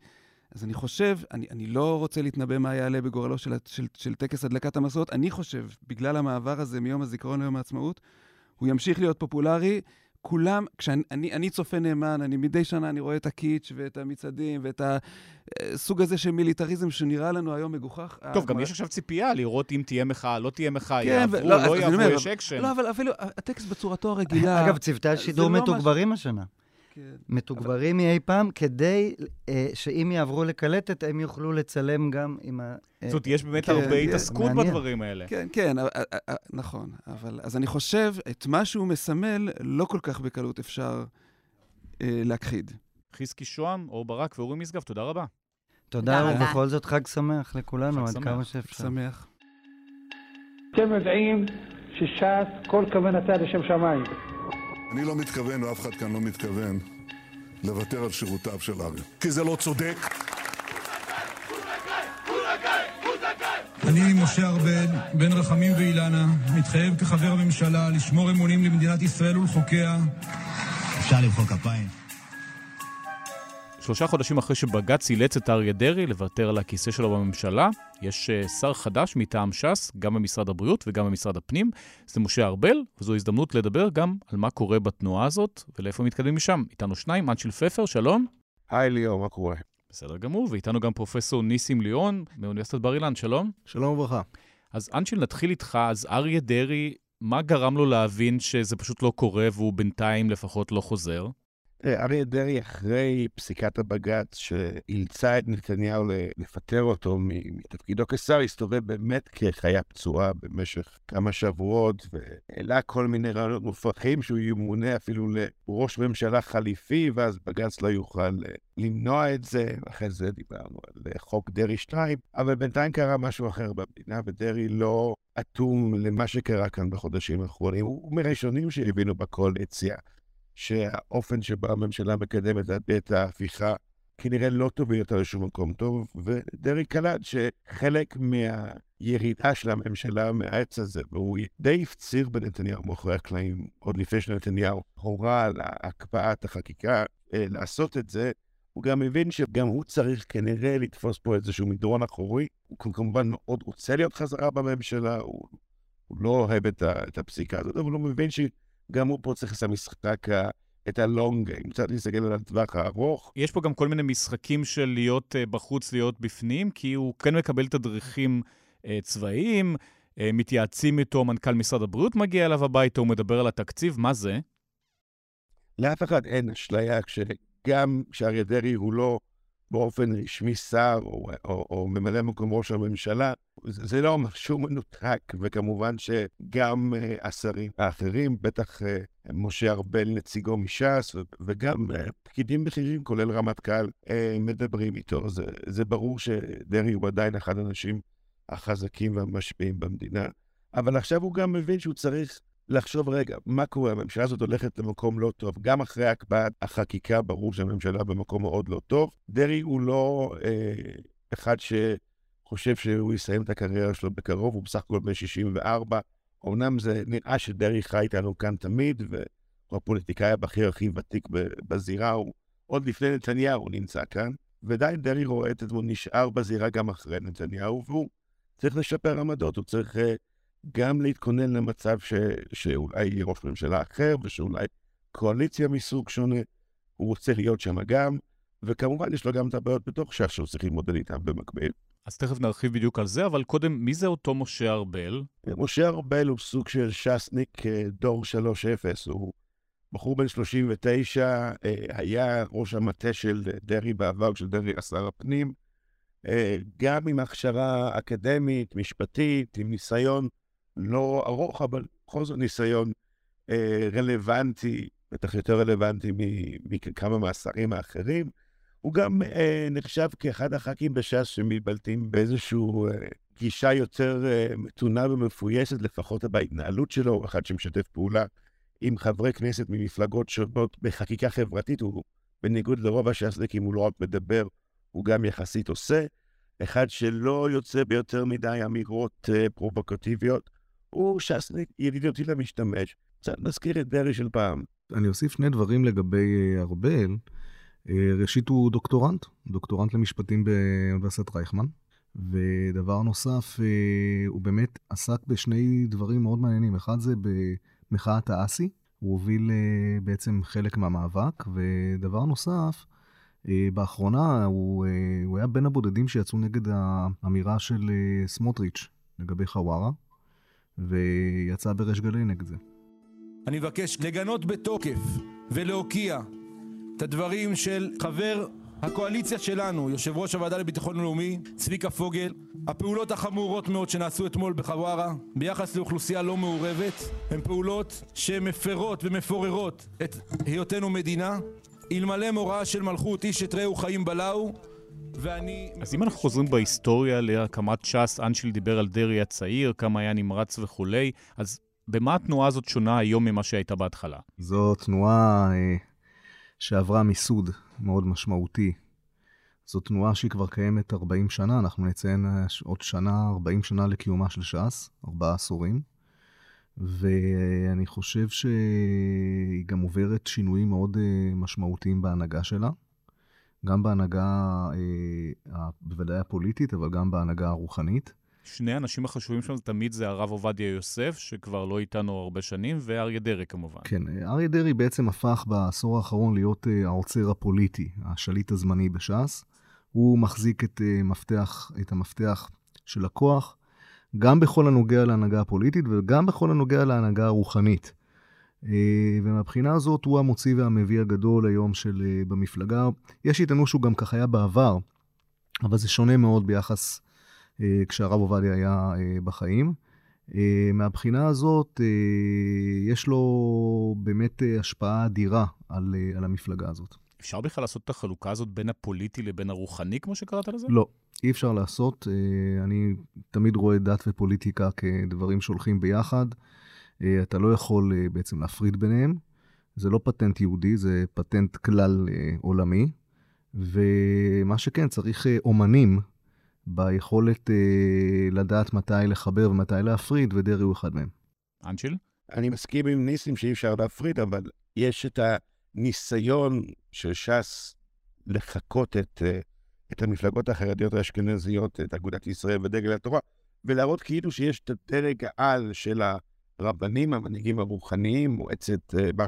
אז אני חושב, אני, אני לא רוצה להתנבא מה יעלה בגורלו של, של, של טקס הדלקת המסורת, אני חושב, בגלל המעבר הזה מיום הזיכרון ליום העצמאות, הוא ימשיך להיות פופולרי. כולם, כשאני אני, אני צופה נאמן, אני מדי שנה אני רואה את הקיטש ואת המצעדים ואת הסוג הזה של מיליטריזם שנראה לנו היום מגוחך. טוב, גם יש עכשיו ציפייה לראות אם תהיה מחאה, לא תהיה מחאה, כן, יעברו, לא, לא יעברו, יש אקשן. לא, אבל אפילו הטקס בצורתו הרגילה... אגב, צוותי השידור לא מתוגברים השנה. כן. מתוגברים מאי פעם, כדי אה, שאם יעברו לקללות, הם יוכלו לצלם גם עם ה... זאת אומרת, יש באמת כן, הרבה כן, התעסקות בדברים האלה. כן, כן, אה, אה, אה, נכון. אבל אז אני חושב, את מה שהוא מסמל, לא כל כך בקלות אפשר אה, להכחיד. חזקי שוהם, אור ברק ואורי משגב, תודה רבה. תודה, ובכל זאת חג שמח לכולנו, עד כמה שאפשר. שמח. אתם יודעים שש"ס, כל כוונתה לשם שמיים. אני לא מתכוון, ואף אחד כאן לא מתכוון, לוותר על שירותיו של אריה. כי זה לא צודק. אני, משה ארבל, בן רחמים ואילנה, מתחייב כחבר הממשלה לשמור אמונים למדינת ישראל ולחוקיה. אפשר למחוא כפיים. שלושה חודשים אחרי שבג"ץ אילץ את אריה דרעי לוותר על הכיסא שלו בממשלה, יש uh, שר חדש מטעם ש"ס, גם במשרד הבריאות וגם במשרד הפנים. זה משה ארבל, וזו הזדמנות לדבר גם על מה קורה בתנועה הזאת ולאיפה מתקדמים משם. איתנו שניים, אנשל פפר, שלום. היי ליאור, מה קורה? בסדר גמור, ואיתנו גם פרופסור ניסים ליאון מאוניברסיטת בר אילן, שלום. שלום וברכה. אז אנשל, נתחיל איתך. אז אריה דרעי, מה גרם לו להבין שזה פשוט לא קורה והוא בינתיים לפחות לא חוזר? אריה דרעי, אחרי פסיקת הבג"ץ שאילצה את נתניהו לפטר אותו מתפקידו כשר, הסתובב באמת כחיה פצועה במשך כמה שבועות, והעלה כל מיני רעיונות מופרכים שהוא ימונה אפילו לראש ממשלה חליפי, ואז בג"ץ לא יוכל למנוע את זה. אחרי זה דיברנו על חוק דרעי 2, אבל בינתיים קרה משהו אחר במדינה, ודרעי לא אטום למה שקרה כאן בחודשים האחרונים. הוא מראשונים שהבינו בקואליציה. שהאופן שבו הממשלה מקדמת את ההפיכה כנראה לא תוביל אותה לשום מקום טוב, ודרעי קלט שחלק מהירידה של הממשלה מהעץ הזה, והוא די הפציר בנתניהו מאחורי הקלעים, עוד לפני שנתניהו הורה על הקפאת החקיקה אה, לעשות את זה, הוא גם מבין שגם הוא צריך כנראה לתפוס פה איזשהו מדרון אחורי. הוא כמובן מאוד רוצה להיות חזרה בממשלה, הוא, הוא לא אוהב את, ה, את הפסיקה הזאת, אבל הוא מבין ש... גם הוא פה צריך לעשות המשחק את הלונג גיים, קצת להסתכל על הטווח הארוך. יש פה גם כל מיני משחקים של להיות uh, בחוץ, להיות בפנים, כי הוא כן מקבל תדריכים uh, צבאיים, uh, מתייעצים איתו, מנכ"ל משרד הבריאות מגיע אליו הביתה, הוא מדבר על התקציב, מה זה? לאף אחד אין אשליה, שגם כשאריה דרעי הוא לא באופן רשמי שר או, או, או ממלא מקום ראש הממשלה, זה, זה לא אומר שהוא מנותק, וכמובן שגם uh, השרים האחרים, בטח uh, משה ארבל נציגו מש"ס, וגם uh, פקידים בכירים, כולל רמטכ"ל, uh, מדברים איתו. זה, זה ברור שדרעי הוא עדיין אחד האנשים החזקים והמשפיעים במדינה, אבל עכשיו הוא גם מבין שהוא צריך לחשוב, רגע, מה קורה? הממשלה הזאת הולכת למקום לא טוב. גם אחרי הקפאת החקיקה, ברור שהממשלה במקום מאוד לא טוב. דרעי הוא לא אה, אחד שחושב שהוא יסיים את הקריירה שלו בקרוב, הוא בסך הכל בן 64. אמנם זה נראה שדרעי חי איתנו כאן תמיד, והוא הפוליטיקאי הבכיר הכי ותיק בזירה, הוא עוד לפני נתניהו הוא נמצא כאן, ועדיין דרעי רואה את עצמו נשאר בזירה גם אחרי נתניהו, והוא צריך לשפר עמדות, הוא צריך... אה, גם להתכונן למצב ש, שאולי יהיה ראש ממשלה אחר, ושאולי קואליציה מסוג שונה, הוא רוצה להיות שם גם, וכמובן יש לו גם את הבעיות בתוך ש"ס שהוא צריך להתמודד איתן במקביל. אז תכף נרחיב בדיוק על זה, אבל קודם, מי זה אותו משה ארבל? משה ארבל הוא סוג של ש"סניק אה, דור 3-0, הוא בחור בן 39, אה, היה ראש המטה של דרעי בעבר, של דרעי שר הפנים, אה, גם עם הכשרה אקדמית, משפטית, עם ניסיון לא ארוך, אבל בכל זאת ניסיון אה, רלוונטי, בטח יותר רלוונטי מכמה מהשרים האחרים. הוא גם אה, נחשב כאחד הח"כים בש"ס שמתבלטים באיזושהי אה, גישה יותר אה, מתונה ומפויסת, לפחות בהתנהלות שלו, הוא אחד שמשתף פעולה עם חברי כנסת ממפלגות שונות בחקיקה חברתית, הוא בניגוד לרוב הש"סניקים, הוא לא רק מדבר, הוא גם יחסית עושה. אחד שלא יוצא ביותר מדי אמירות אה, פרובוקטיביות, הוא ש"סניק ידידותי למשתמש. קצת מזכיר את דרעי של פעם. אני אוסיף שני דברים לגבי אה, ארבל. אה, ראשית, הוא דוקטורנט, דוקטורנט למשפטים באוניברסיטת רייכמן. ודבר נוסף, אה, הוא באמת עסק בשני דברים מאוד מעניינים. אחד זה במחאת האסי, הוא הוביל בעצם חלק מהמאבק, ודבר נוסף, באחרונה הוא, הוא היה בין הבודדים שיצאו נגד האמירה של סמוטריץ' לגבי חווארה. ויצא בריש גלי נגד זה. אני מבקש לגנות בתוקף ולהוקיע את הדברים של חבר הקואליציה שלנו, יושב ראש הוועדה לביטחון לאומי, צביקה פוגל, הפעולות החמורות מאוד שנעשו אתמול בחווארה ביחס לאוכלוסייה לא מעורבת הן פעולות שמפרות ומפוררות את היותנו מדינה אלמלא מוראה של מלכות איש את רעהו חיים בלעו ואני... אז אם אנחנו חוזרים בהיסטוריה להקמת ש"ס, אנשיל דיבר על דרעי הצעיר, כמה היה נמרץ וכולי, אז במה התנועה הזאת שונה היום ממה שהייתה בהתחלה? זו תנועה אה, שעברה מיסוד מאוד משמעותי. זו תנועה שהיא כבר קיימת 40 שנה, אנחנו נציין אה, עוד שנה, 40 שנה לקיומה של ש"ס, ארבעה עשורים. ואני חושב שהיא גם עוברת שינויים מאוד אה, משמעותיים בהנהגה שלה. גם בהנהגה, אה, בוודאי הפוליטית, אבל גם בהנהגה הרוחנית. שני האנשים החשובים שם תמיד זה הרב עובדיה יוסף, שכבר לא איתנו הרבה שנים, ואריה דרעי כמובן. כן, אריה דרעי בעצם הפך בעשור האחרון להיות אה, העוצר הפוליטי, השליט הזמני בש"ס. הוא מחזיק את, אה, מפתח, את המפתח של הכוח, גם בכל הנוגע להנהגה הפוליטית וגם בכל הנוגע להנהגה הרוחנית. אה, ומהבחינה הזאת הוא המוציא והמביא הגדול היום של אה, במפלגה. יש שיטענו שהוא גם כך היה בעבר, אבל זה שונה מאוד ביחס אה, כשהרב עובדיה היה בחיים. מהבחינה הזאת, יש לו באמת השפעה אדירה על, על המפלגה הזאת. אפשר בכלל לעשות את החלוקה הזאת בין הפוליטי לבין הרוחני, כמו שקראת לזה? לא, אי אפשר לעשות. אני תמיד רואה דת ופוליטיקה כדברים שהולכים ביחד. אה, אתה לא יכול אה, בעצם להפריד ביניהם. זה לא פטנט יהודי, זה פטנט כלל אה, עולמי. ומה שכן, צריך אומנים ביכולת לדעת מתי לחבר ומתי להפריד, ודרעי הוא אחד מהם. אנשיל? אני מסכים עם ניסים שאי אפשר להפריד, אבל יש את הניסיון של ש"ס לחקות את, את המפלגות החרדיות האשכנזיות, את אגודת ישראל ודגל התורה, ולהראות כאילו שיש את הדרג העל של ה... הרבנים, המנהיגים הרוחניים, מועצת אה, מה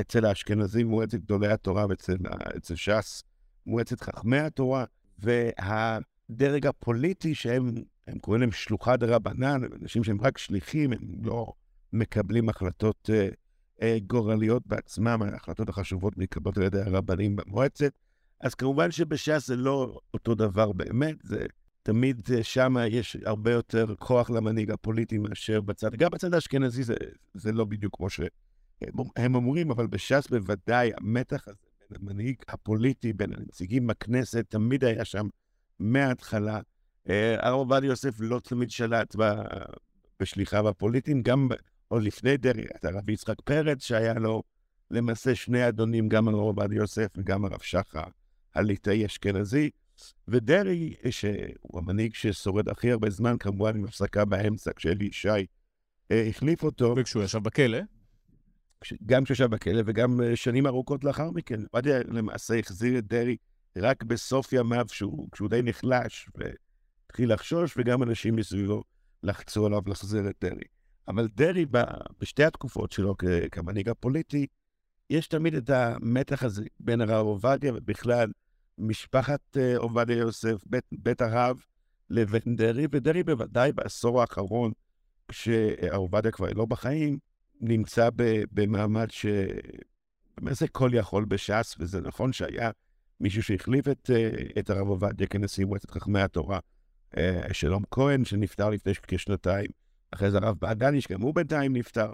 אצל האשכנזים מועצת גדולי התורה ואצל ש"ס מועצת חכמי התורה, והדרג הפוליטי שהם הם קוראים להם שלוחה דה רבנן, אנשים שהם רק שליחים, הם לא מקבלים החלטות אה, אה, גורליות בעצמם, ההחלטות החשובות מתקבלות על ידי הרבנים במועצת. אז כמובן שבש"ס זה לא אותו דבר באמת, זה תמיד אה, שם יש הרבה יותר כוח למנהיג הפוליטי מאשר בצד, גם בצד האשכנזי זה, זה לא בדיוק כמו שהם אומרים, אבל בש"ס בוודאי המתח הזה בין המנהיג הפוליטי, בין הנציגים בכנסת, תמיד היה שם מההתחלה. אה, הרב עובדיה יוסף לא תמיד שלט בשליחיו הפוליטיים, גם עוד לפני דרעי, הרב יצחק פרץ, שהיה לו למעשה שני אדונים, גם הרב עובדיה יוסף וגם הרב שחר הליטאי אשכנזי. ודרעי, שהוא המנהיג ששורד הכי הרבה זמן, כמובן עם הפסקה באמצע, כשאלי ישי אה, החליף אותו. וכשהוא ישב בכלא. גם כשהוא ישב בכלא וגם אה, שנים ארוכות לאחר מכן. עובדיה למעשה החזיר את דרעי רק בסוף ימיו, כשהוא די נחלש והתחיל לחשוש, וגם אנשים מסביבו לחצו עליו לחזיר את דרעי. אבל דרעי, בשתי התקופות שלו כמנהיג הפוליטי, יש תמיד את המתח הזה בין הרב עובדיה ובכלל משפחת uh, עובדיה יוסף, בית, בית הרב, לבין דרעי, ודרעי בוודאי בעשור האחרון, כשעובדיה כבר לא בחיים, נמצא ב, במעמד ש... זה כל יכול בש"ס, וזה נכון שהיה מישהו שהחליף את, uh, את הרב עובדיה כנשיא מועצת חכמי התורה, uh, שלום כהן, שנפטר לפני כשנתיים. אחרי זה הרב בעדני, שגם הוא בינתיים נפטר.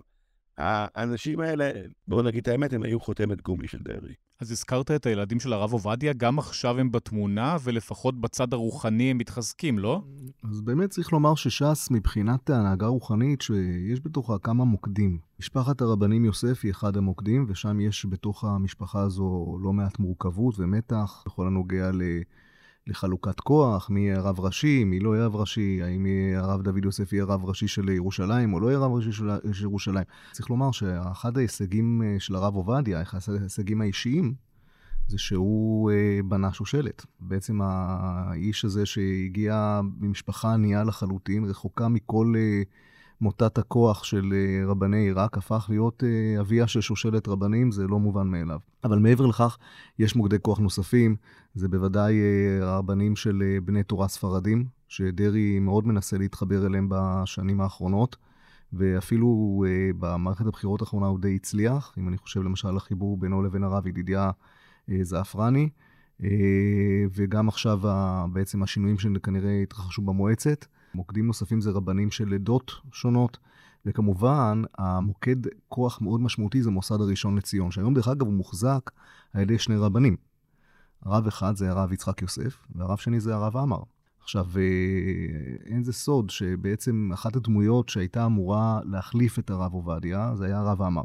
האנשים האלה, בואו נגיד את האמת, הם היו חותמת גומי של דרעי. אז הזכרת את הילדים של הרב עובדיה, גם עכשיו הם בתמונה, ולפחות בצד הרוחני הם מתחזקים, לא? אז באמת צריך לומר שש"ס, מבחינת ההנהגה הרוחנית, שיש בתוכה כמה מוקדים. משפחת הרבנים יוסף היא אחד המוקדים, ושם יש בתוך המשפחה הזו לא מעט מורכבות ומתח בכל הנוגע ל... לחלוקת כוח, מי יהיה רב ראשי, מי לא יהיה רב ראשי, האם הרב דוד יוסף יהיה רב ראשי של ירושלים או לא יהיה רב ראשי של, של ירושלים. צריך לומר שאחד ההישגים אה, של הרב עובדיה, אחד ההישגים האישיים, זה שהוא אה, בנה שושלת. בעצם האיש הזה שהגיע ממשפחה ענייה לחלוטין, רחוקה מכל... אה, מוטת הכוח של אה, רבני עיראק הפך להיות אה, אביה של שושלת רבנים, זה לא מובן מאליו. אבל מעבר לכך, יש מוקדי כוח נוספים, זה בוודאי אה, רבנים של בני תורה ספרדים, שדרעי מאוד מנסה להתחבר אליהם בשנים האחרונות, ואפילו במערכת הבחירות האחרונה הוא די הצליח, אם אני חושב למשל על החיבור בינו לבין הרב ידידיה זעפרני. וגם עכשיו בעצם השינויים שכנראה התרחשו במועצת. מוקדים נוספים זה רבנים של עדות שונות, וכמובן, המוקד כוח מאוד משמעותי זה מוסד הראשון לציון, שהיום דרך אגב הוא מוחזק על ידי שני רבנים. רב אחד זה הרב יצחק יוסף, והרב שני זה הרב עמאר. עכשיו, אה, אין זה סוד שבעצם אחת הדמויות שהייתה אמורה להחליף את הרב עובדיה, זה היה הרב עמאר.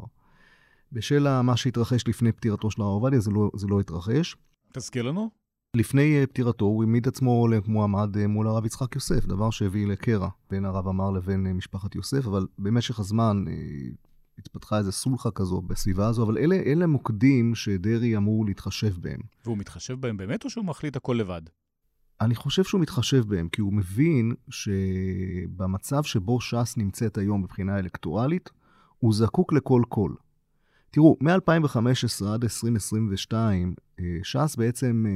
בשל מה שהתרחש לפני פטירתו של הרב עובדיה, זה לא, זה לא התרחש. תזכיר לנו. לפני אה, פטירתו הוא העמיד עצמו למועמד אה, מול הרב יצחק יוסף, דבר שהביא לקרע בין הרב עמר לבין אה, משפחת יוסף, אבל במשך הזמן התפתחה איזו סולחה כזו בסביבה הזו, אבל אלה, אלה מוקדים שדרעי אמור להתחשב בהם. והוא מתחשב בהם באמת, או שהוא מחליט הכל לבד? אני חושב שהוא מתחשב בהם, כי הוא מבין שבמצב שבו ש"ס נמצאת היום מבחינה אלקטורלית, הוא זקוק לכל קול. תראו, מ-2015 עד 2022, ש"ס בעצם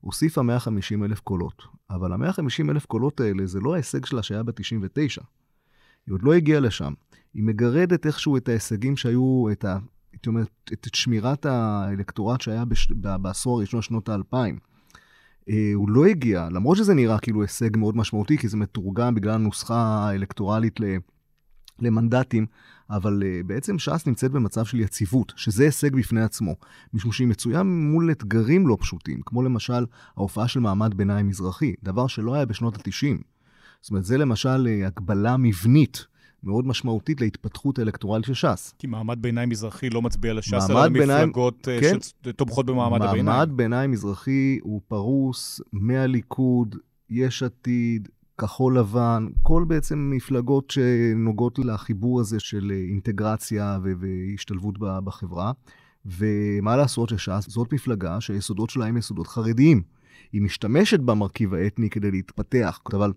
הוסיפה 150 אלף קולות. אבל ה-150 אלף קולות האלה זה לא ההישג שלה שהיה ב-99. היא עוד לא הגיעה לשם. היא מגרדת איכשהו את ההישגים שהיו, את ה... הייתי אומר, את, את שמירת האלקטורט שהיה בש... בעשור הראשון שנות האלפיים. אה, הוא לא הגיע, למרות שזה נראה כאילו הישג מאוד משמעותי, כי זה מתורגם בגלל הנוסחה האלקטורלית ל... למנדטים, אבל uh, בעצם ש"ס נמצאת במצב של יציבות, שזה הישג בפני עצמו, משום שהיא מצויה מול אתגרים לא פשוטים, כמו למשל ההופעה של מעמד ביניים מזרחי, דבר שלא היה בשנות ה-90. זאת אומרת, זה למשל uh, הגבלה מבנית. מאוד משמעותית להתפתחות האלקטורלית של ש"ס. כי מעמד ביניים מזרחי לא מצביע לש"ס, אלא למפלגות אה, כן, שתומכות במעמד מעמד הביניים. מעמד ביניים מזרחי הוא פרוס מהליכוד, יש עתיד, כחול לבן, כל בעצם מפלגות שנוגעות לחיבור הזה של אינטגרציה והשתלבות בחברה. ומה לעשות שש"ס זאת מפלגה שהיסודות שלה הם יסודות חרדיים. היא משתמשת במרכיב האתני כדי להתפתח, אבל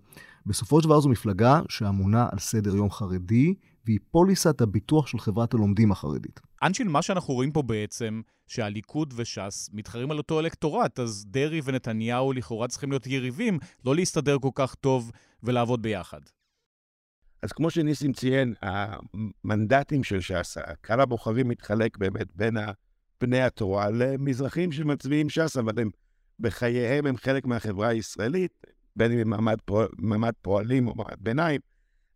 בסופו של דבר זו מפלגה שאמונה על סדר יום חרדי, והיא פוליסת הביטוח של חברת הלומדים החרדית. אנשיל, מה שאנחנו רואים פה בעצם, שהליכוד וש"ס מתחרים על אותו אלקטורט, אז דרעי ונתניהו לכאורה צריכים להיות יריבים, לא להסתדר כל כך טוב ולעבוד ביחד. אז כמו שניסים ציין, המנדטים של ש"ס, קהל הבוחרים מתחלק באמת בין בני התורה למזרחים שמצביעים ש"ס, אבל הם בחייהם הם חלק מהחברה הישראלית, בין אם הם מעמד, פועל, מעמד פועלים או מעמד ביניים,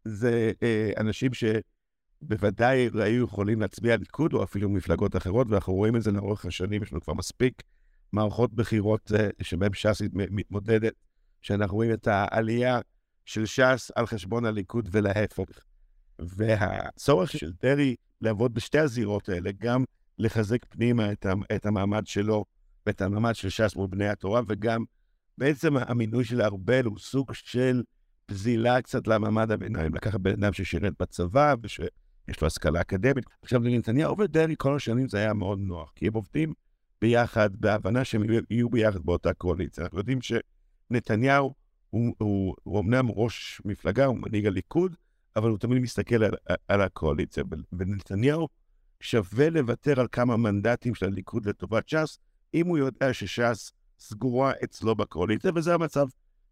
זה אה, אנשים שבוודאי היו יכולים להצביע ליכוד או אפילו מפלגות אחרות, ואנחנו רואים את זה לאורך השנים, יש לנו כבר מספיק מערכות בחירות אה, שבהן ש"ס מתמודדת, שאנחנו רואים את העלייה של ש"ס על חשבון הליכוד ולהפך. והצורך של דרעי לעבוד בשתי הזירות האלה, גם לחזק פנימה את, את המעמד שלו ואת המעמד של ש"ס מול בני התורה, וגם בעצם המינוי של ארבל הוא סוג של פזילה קצת למעמד הביניים. לקחת בן אדם ששירת בצבא ושיש לו השכלה אקדמית. עכשיו, לנתניהו ודרעי כל השנים זה היה מאוד נוח, כי הם עובדים ביחד, בהבנה שהם יהיו ביחד באותה קואליציה. אנחנו יודעים שנתניהו הוא, הוא, הוא אמנם ראש מפלגה, הוא מנהיג הליכוד, אבל הוא תמיד מסתכל על, על הקואליציה. ונתניהו שווה לוותר על כמה מנדטים של הליכוד לטובת ש"ס, אם הוא יודע שש"ס סגורה אצלו בקואליציה, וזה המצב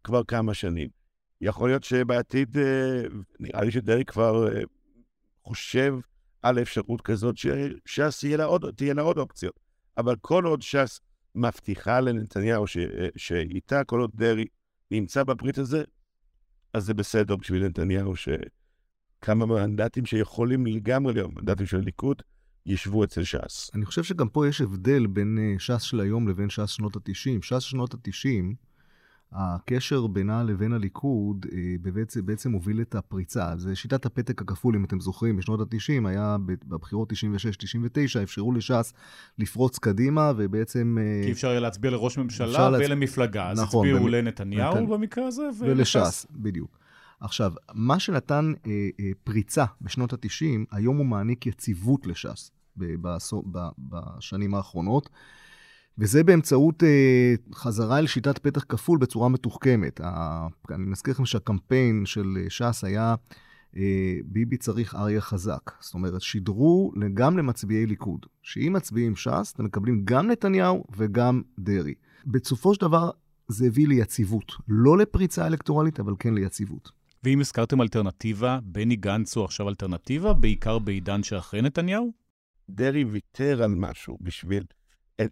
כבר כמה שנים. יכול להיות שבעתיד, אה, נראה לי שדרעי כבר אה, חושב על אפשרות כזאת שש"ס תהיה לה עוד, אופציות. אבל כל עוד ש"ס מבטיחה לנתניהו ש, אה, שאיתה, כל עוד דרעי נמצא בברית הזה, אז זה בסדר בשביל נתניהו שכמה מנדטים שיכולים לגמרי להיות מנדטים של הליכוד, ישבו אצל ש"ס. אני חושב שגם פה יש הבדל בין ש"ס של היום לבין ש"ס שנות ה-90. ש"ס שנות ה-90, הקשר בינה לבין הליכוד אה, בעצם, בעצם הוביל את הפריצה. זה שיטת הפתק הכפול, אם אתם זוכרים, בשנות ה-90 היה בבחירות 96-99, אפשרו לש"ס לפרוץ קדימה ובעצם... אה, כי אפשר היה להצביע לראש ממשלה ולמפלגה. אז נכון, הצביעו במ... לנתניהו נת... במקרה הזה ולש"ס. ולש"ס, בדיוק. עכשיו, מה שנתן אה, אה, פריצה בשנות ה-90, היום הוא מעניק יציבות לש"ס. בשנים האחרונות, וזה באמצעות אה, חזרה אל שיטת פתח כפול בצורה מתוחכמת. ה, אני מזכיר לכם שהקמפיין של ש"ס היה אה, ביבי צריך אריה חזק. זאת אומרת, שידרו גם למצביעי ליכוד, שאם מצביעים ש"ס, אתם מקבלים גם נתניהו וגם דרעי. בסופו של דבר, זה הביא ליציבות. לא לפריצה אלקטורלית, אבל כן ליציבות. ואם הזכרתם אלטרנטיבה, בני גנץ הוא עכשיו אלטרנטיבה, בעיקר בעידן שאחרי נתניהו? דרעי ויתר על משהו בשביל,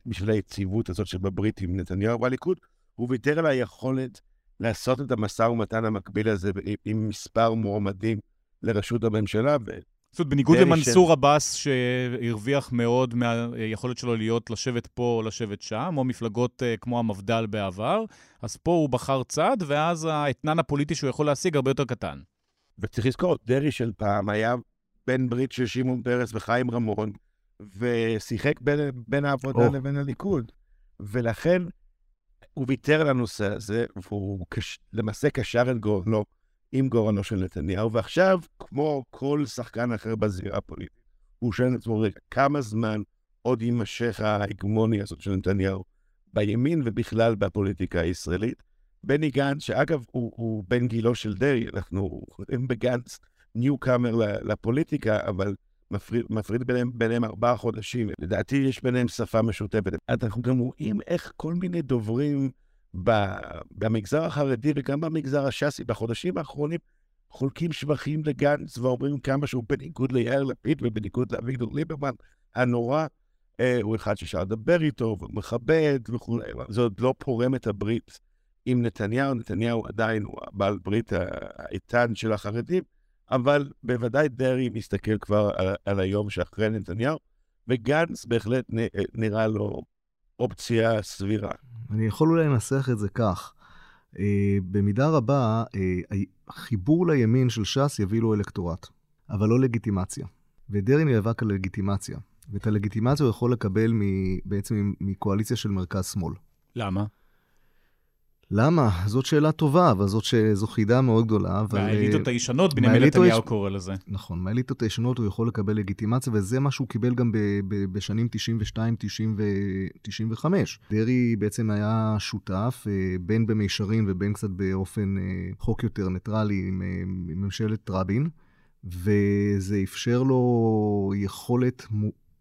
בשביל היציבות הזאת שבברית עם נתניהו והליכוד, הוא ויתר על היכולת לעשות את המשא ומתן המקביל הזה עם מספר מועמדים לראשות הממשלה. ו... זאת אומרת, בניגוד למנסור עבאס, שהרוויח מאוד מהיכולת שלו להיות לשבת פה או לשבת שם, או מפלגות uh, כמו המפד"ל בעבר, אז פה הוא בחר צד, ואז האתנן הפוליטי שהוא יכול להשיג הרבה יותר קטן. וצריך לזכור, דרעי של פעם היה בן ברית של שמעון פרס וחיים רמון, ושיחק בין, בין העבודה oh. לבין הליכוד. ולכן הוא ויתר על הנושא הזה, והוא קש... למעשה קשר את גורלו עם גורלו של נתניהו, ועכשיו, כמו כל שחקן אחר בזירה הפוליטית, הוא שואל את עצמו, רגע, כמה זמן עוד יימשך ההגמוניה הזאת של נתניהו בימין ובכלל בפוליטיקה הישראלית? בני גנץ, שאגב, הוא, הוא בן גילו של דרעי, אנחנו רואים בגנץ ניוקאמר לפוליטיקה, אבל מפריד, מפריד ביניהם, ביניהם ארבעה חודשים. לדעתי יש ביניהם שפה משותפת. אנחנו גם רואים איך כל מיני דוברים במגזר החרדי וגם במגזר הש"סי בחודשים האחרונים חולקים שבחים לגנץ ואומרים כמה שהוא בניגוד ליאיר לפיד ובניגוד לאביגדור ליברמן הנורא. אה, הוא אחד שאפשר לדבר איתו והוא מכבד וכו', זה עוד לא פורם את הברית עם נתניהו. נתניהו עדיין הוא הבעל ברית האיתן של החרדים. אבל בוודאי דרעי מסתכל כבר על, על היום שאחרי נתניהו, וגנץ בהחלט נראה לו אופציה סבירה. אני יכול אולי לנסח את זה כך. אה, במידה רבה, אה, חיבור לימין של ש"ס יביא לו אלקטורט, אבל לא לגיטימציה. ודרעי נאבק על לגיטימציה, ואת הלגיטימציה הוא יכול לקבל מ, בעצם מקואליציה של מרכז-שמאל. למה? למה? זאת שאלה טובה, אבל זאת ש... זו חידה מאוד גדולה. אבל... מהאליטות הישנות, בנימין נתניהו יש... קורא לזה. נכון, מהאליטות הישנות הוא יכול לקבל לגיטימציה, וזה מה שהוא קיבל גם ב... ב... בשנים 92, 90 ו... 95. דרעי בעצם היה שותף, אה, בין במישרין ובין קצת באופן אה, חוק יותר ניטרלי עם, אה, ממשלת רבין, וזה אפשר לו יכולת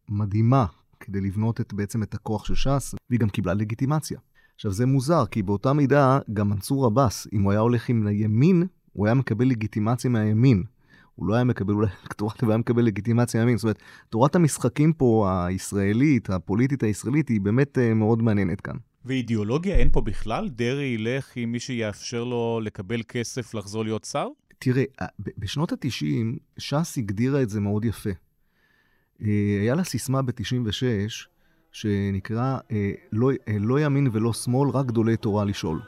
מדהימה כדי לבנות את, בעצם את הכוח של ש"ס, והיא גם קיבלה לגיטימציה. עכשיו, זה מוזר, כי באותה מידה, גם מנסור עבאס, אם הוא היה הולך עם הימין, הוא היה מקבל לגיטימציה מהימין. הוא לא היה מקבל אולי אלקטורט, הוא היה מקבל לגיטימציה מהימין. זאת אומרת, תורת המשחקים פה, הישראלית, הפוליטית הישראלית, היא באמת uh, מאוד מעניינת כאן. ואידיאולוגיה אין פה בכלל? דרעי ילך עם מי שיאפשר לו לקבל כסף לחזור להיות שר? תראה, בשנות ה-90, ש"ס הגדירה את זה מאוד יפה. אה, היה לה סיסמה ב-96, שנקרא אה, לא, אה, לא ימין ולא שמאל, רק גדולי תורה לשאול.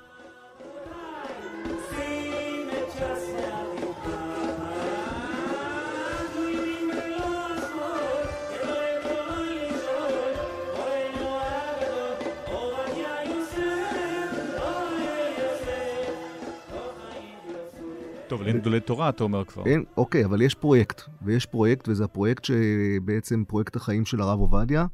טוב, אין גדולי תורה, אתה אומר כבר. אין, אוקיי, אבל יש פרויקט, ויש פרויקט, וזה הפרויקט שבעצם פרויקט החיים של הרב עובדיה,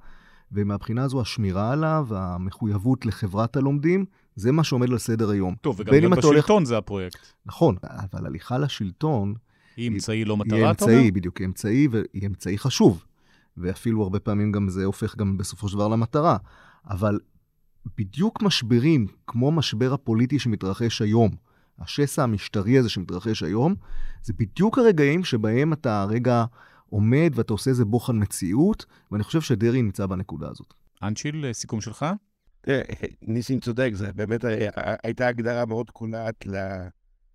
ומהבחינה הזו השמירה עליו, המחויבות לחברת הלומדים, זה מה שעומד על סדר היום. טוב, וגם להיות בשלטון הולך... זה הפרויקט. נכון, אבל הליכה לשלטון... היא אמצעי לא מטרה, אתה אומר? היא אמצעי, בדיוק, היא אמצעי, והיא אמצעי חשוב. ואפילו הרבה פעמים גם זה הופך גם בסופו של דבר למטרה. אבל בדיוק משברים, כמו משבר הפוליטי שמתרחש היום, השסע המשטרי הזה שמתרחש היום, זה בדיוק הרגעים שבהם אתה רגע עומד ואתה עושה איזה בוחן מציאות, ואני חושב שדרעי נמצא בנקודה הזאת. אנצ'יל, סיכום שלך? ניסים צודק, זה באמת הייתה הגדרה מאוד קולעת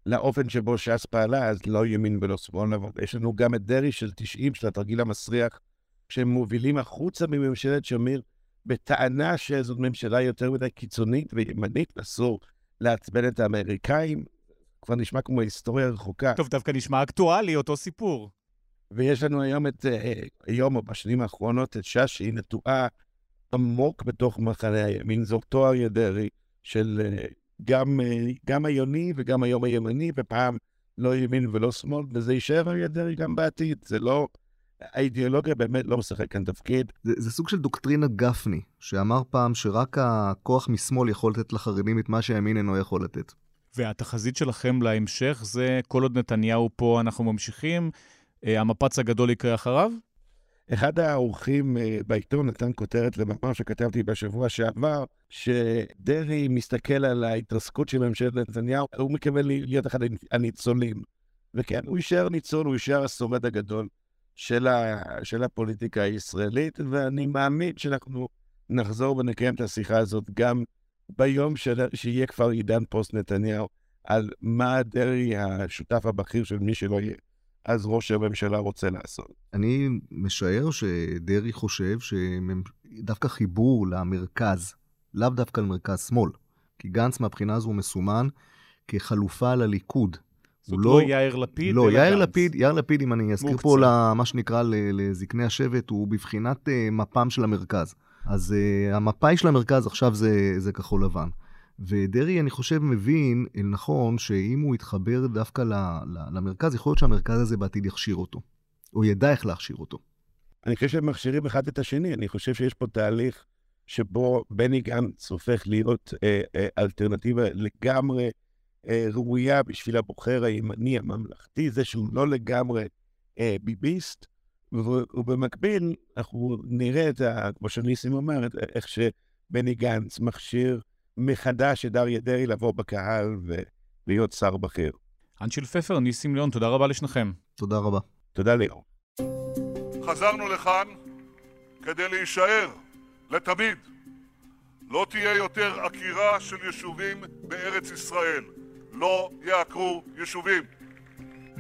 לאופן שבו ש"ס פעלה, אז לא ימין ולא שמאל, אבל יש לנו גם את דרעי של 90, של התרגיל המסריח, שהם מובילים החוצה מממשלת שמיר, בטענה שזאת ממשלה יותר מדי קיצונית וימנית, אסור לעצבן את האמריקאים, כבר נשמע כמו היסטוריה רחוקה. טוב, דווקא נשמע אקטואלי, אותו סיפור. ויש לנו היום את, אה, היום או בשנים האחרונות, את ש"ס, שהיא נטועה עמוק בתוך מחנה הימין. זו אותו אריה דרעי של אה, גם, אה, גם היוני וגם היום הימני, ופעם לא ימין ולא שמאל, וזה יישאר אריה דרעי גם בעתיד. זה לא... האידיאולוגיה באמת לא משחק כאן תפקיד. זה, זה סוג של דוקטרינת גפני, שאמר פעם שרק הכוח משמאל יכול לתת לחרדים את מה שהימין אינו יכול לתת. והתחזית שלכם להמשך זה כל עוד נתניהו פה אנחנו ממשיכים, המפץ הגדול יקרה אחריו? אחד האורחים אה, בעיתון נתן כותרת למאמר שכתבתי בשבוע שעבר, שדרעי מסתכל על ההתרסקות של ממשלת נתניהו, הוא מקווה להיות אחד הניצולים. וכן, הוא יישאר ניצול, הוא יישאר השורד הגדול של, ה, של הפוליטיקה הישראלית, ואני מאמין שאנחנו נחזור ונקיים את השיחה הזאת גם ביום של, שיהיה כבר עידן פוסט נתניהו, על מה דרעי השותף הבכיר של מי שלא יהיה. אז ראש הממשלה רוצה לעשות. אני משער שדרעי חושב שדווקא חיבור למרכז, לאו דווקא למרכז-שמאל, כי גנץ מהבחינה הזו מסומן כחלופה לליכוד. זאת לא, לא יאיר לפיד, לא, יאיר גנץ. לפיד, יאיר לפיד, אם אני אזכיר פה למה שנקרא לזקני השבט, הוא בבחינת uh, מפ"ם של המרכז. אז uh, המפאי של המרכז עכשיו זה, זה כחול לבן. ודרעי, אני חושב, מבין נכון שאם הוא יתחבר דווקא ל, ל, למרכז, יכול להיות שהמרכז הזה בעתיד יכשיר אותו, או ידע איך להכשיר אותו. אני חושב שהם מכשירים אחד את השני. אני חושב שיש פה תהליך שבו בני גנץ הופך להיות אה, אה, אלטרנטיבה לגמרי אה, ראויה בשביל הבוחר הימני הממלכתי, זה שהוא לא לגמרי אה, ביביסט, ובמקביל אנחנו נראה את ה... כמו שניסים אומר, איך שבני גנץ מכשיר מחדש את אריה דרעי לבוא בקהל ולהיות שר בכיר. אנשיל פפר, ניסים ליאון, תודה רבה לשניכם. תודה רבה. תודה ליאון. חזרנו לכאן כדי להישאר לתמיד. לא תהיה יותר עקירה של יישובים בארץ ישראל. לא יעקרו יישובים.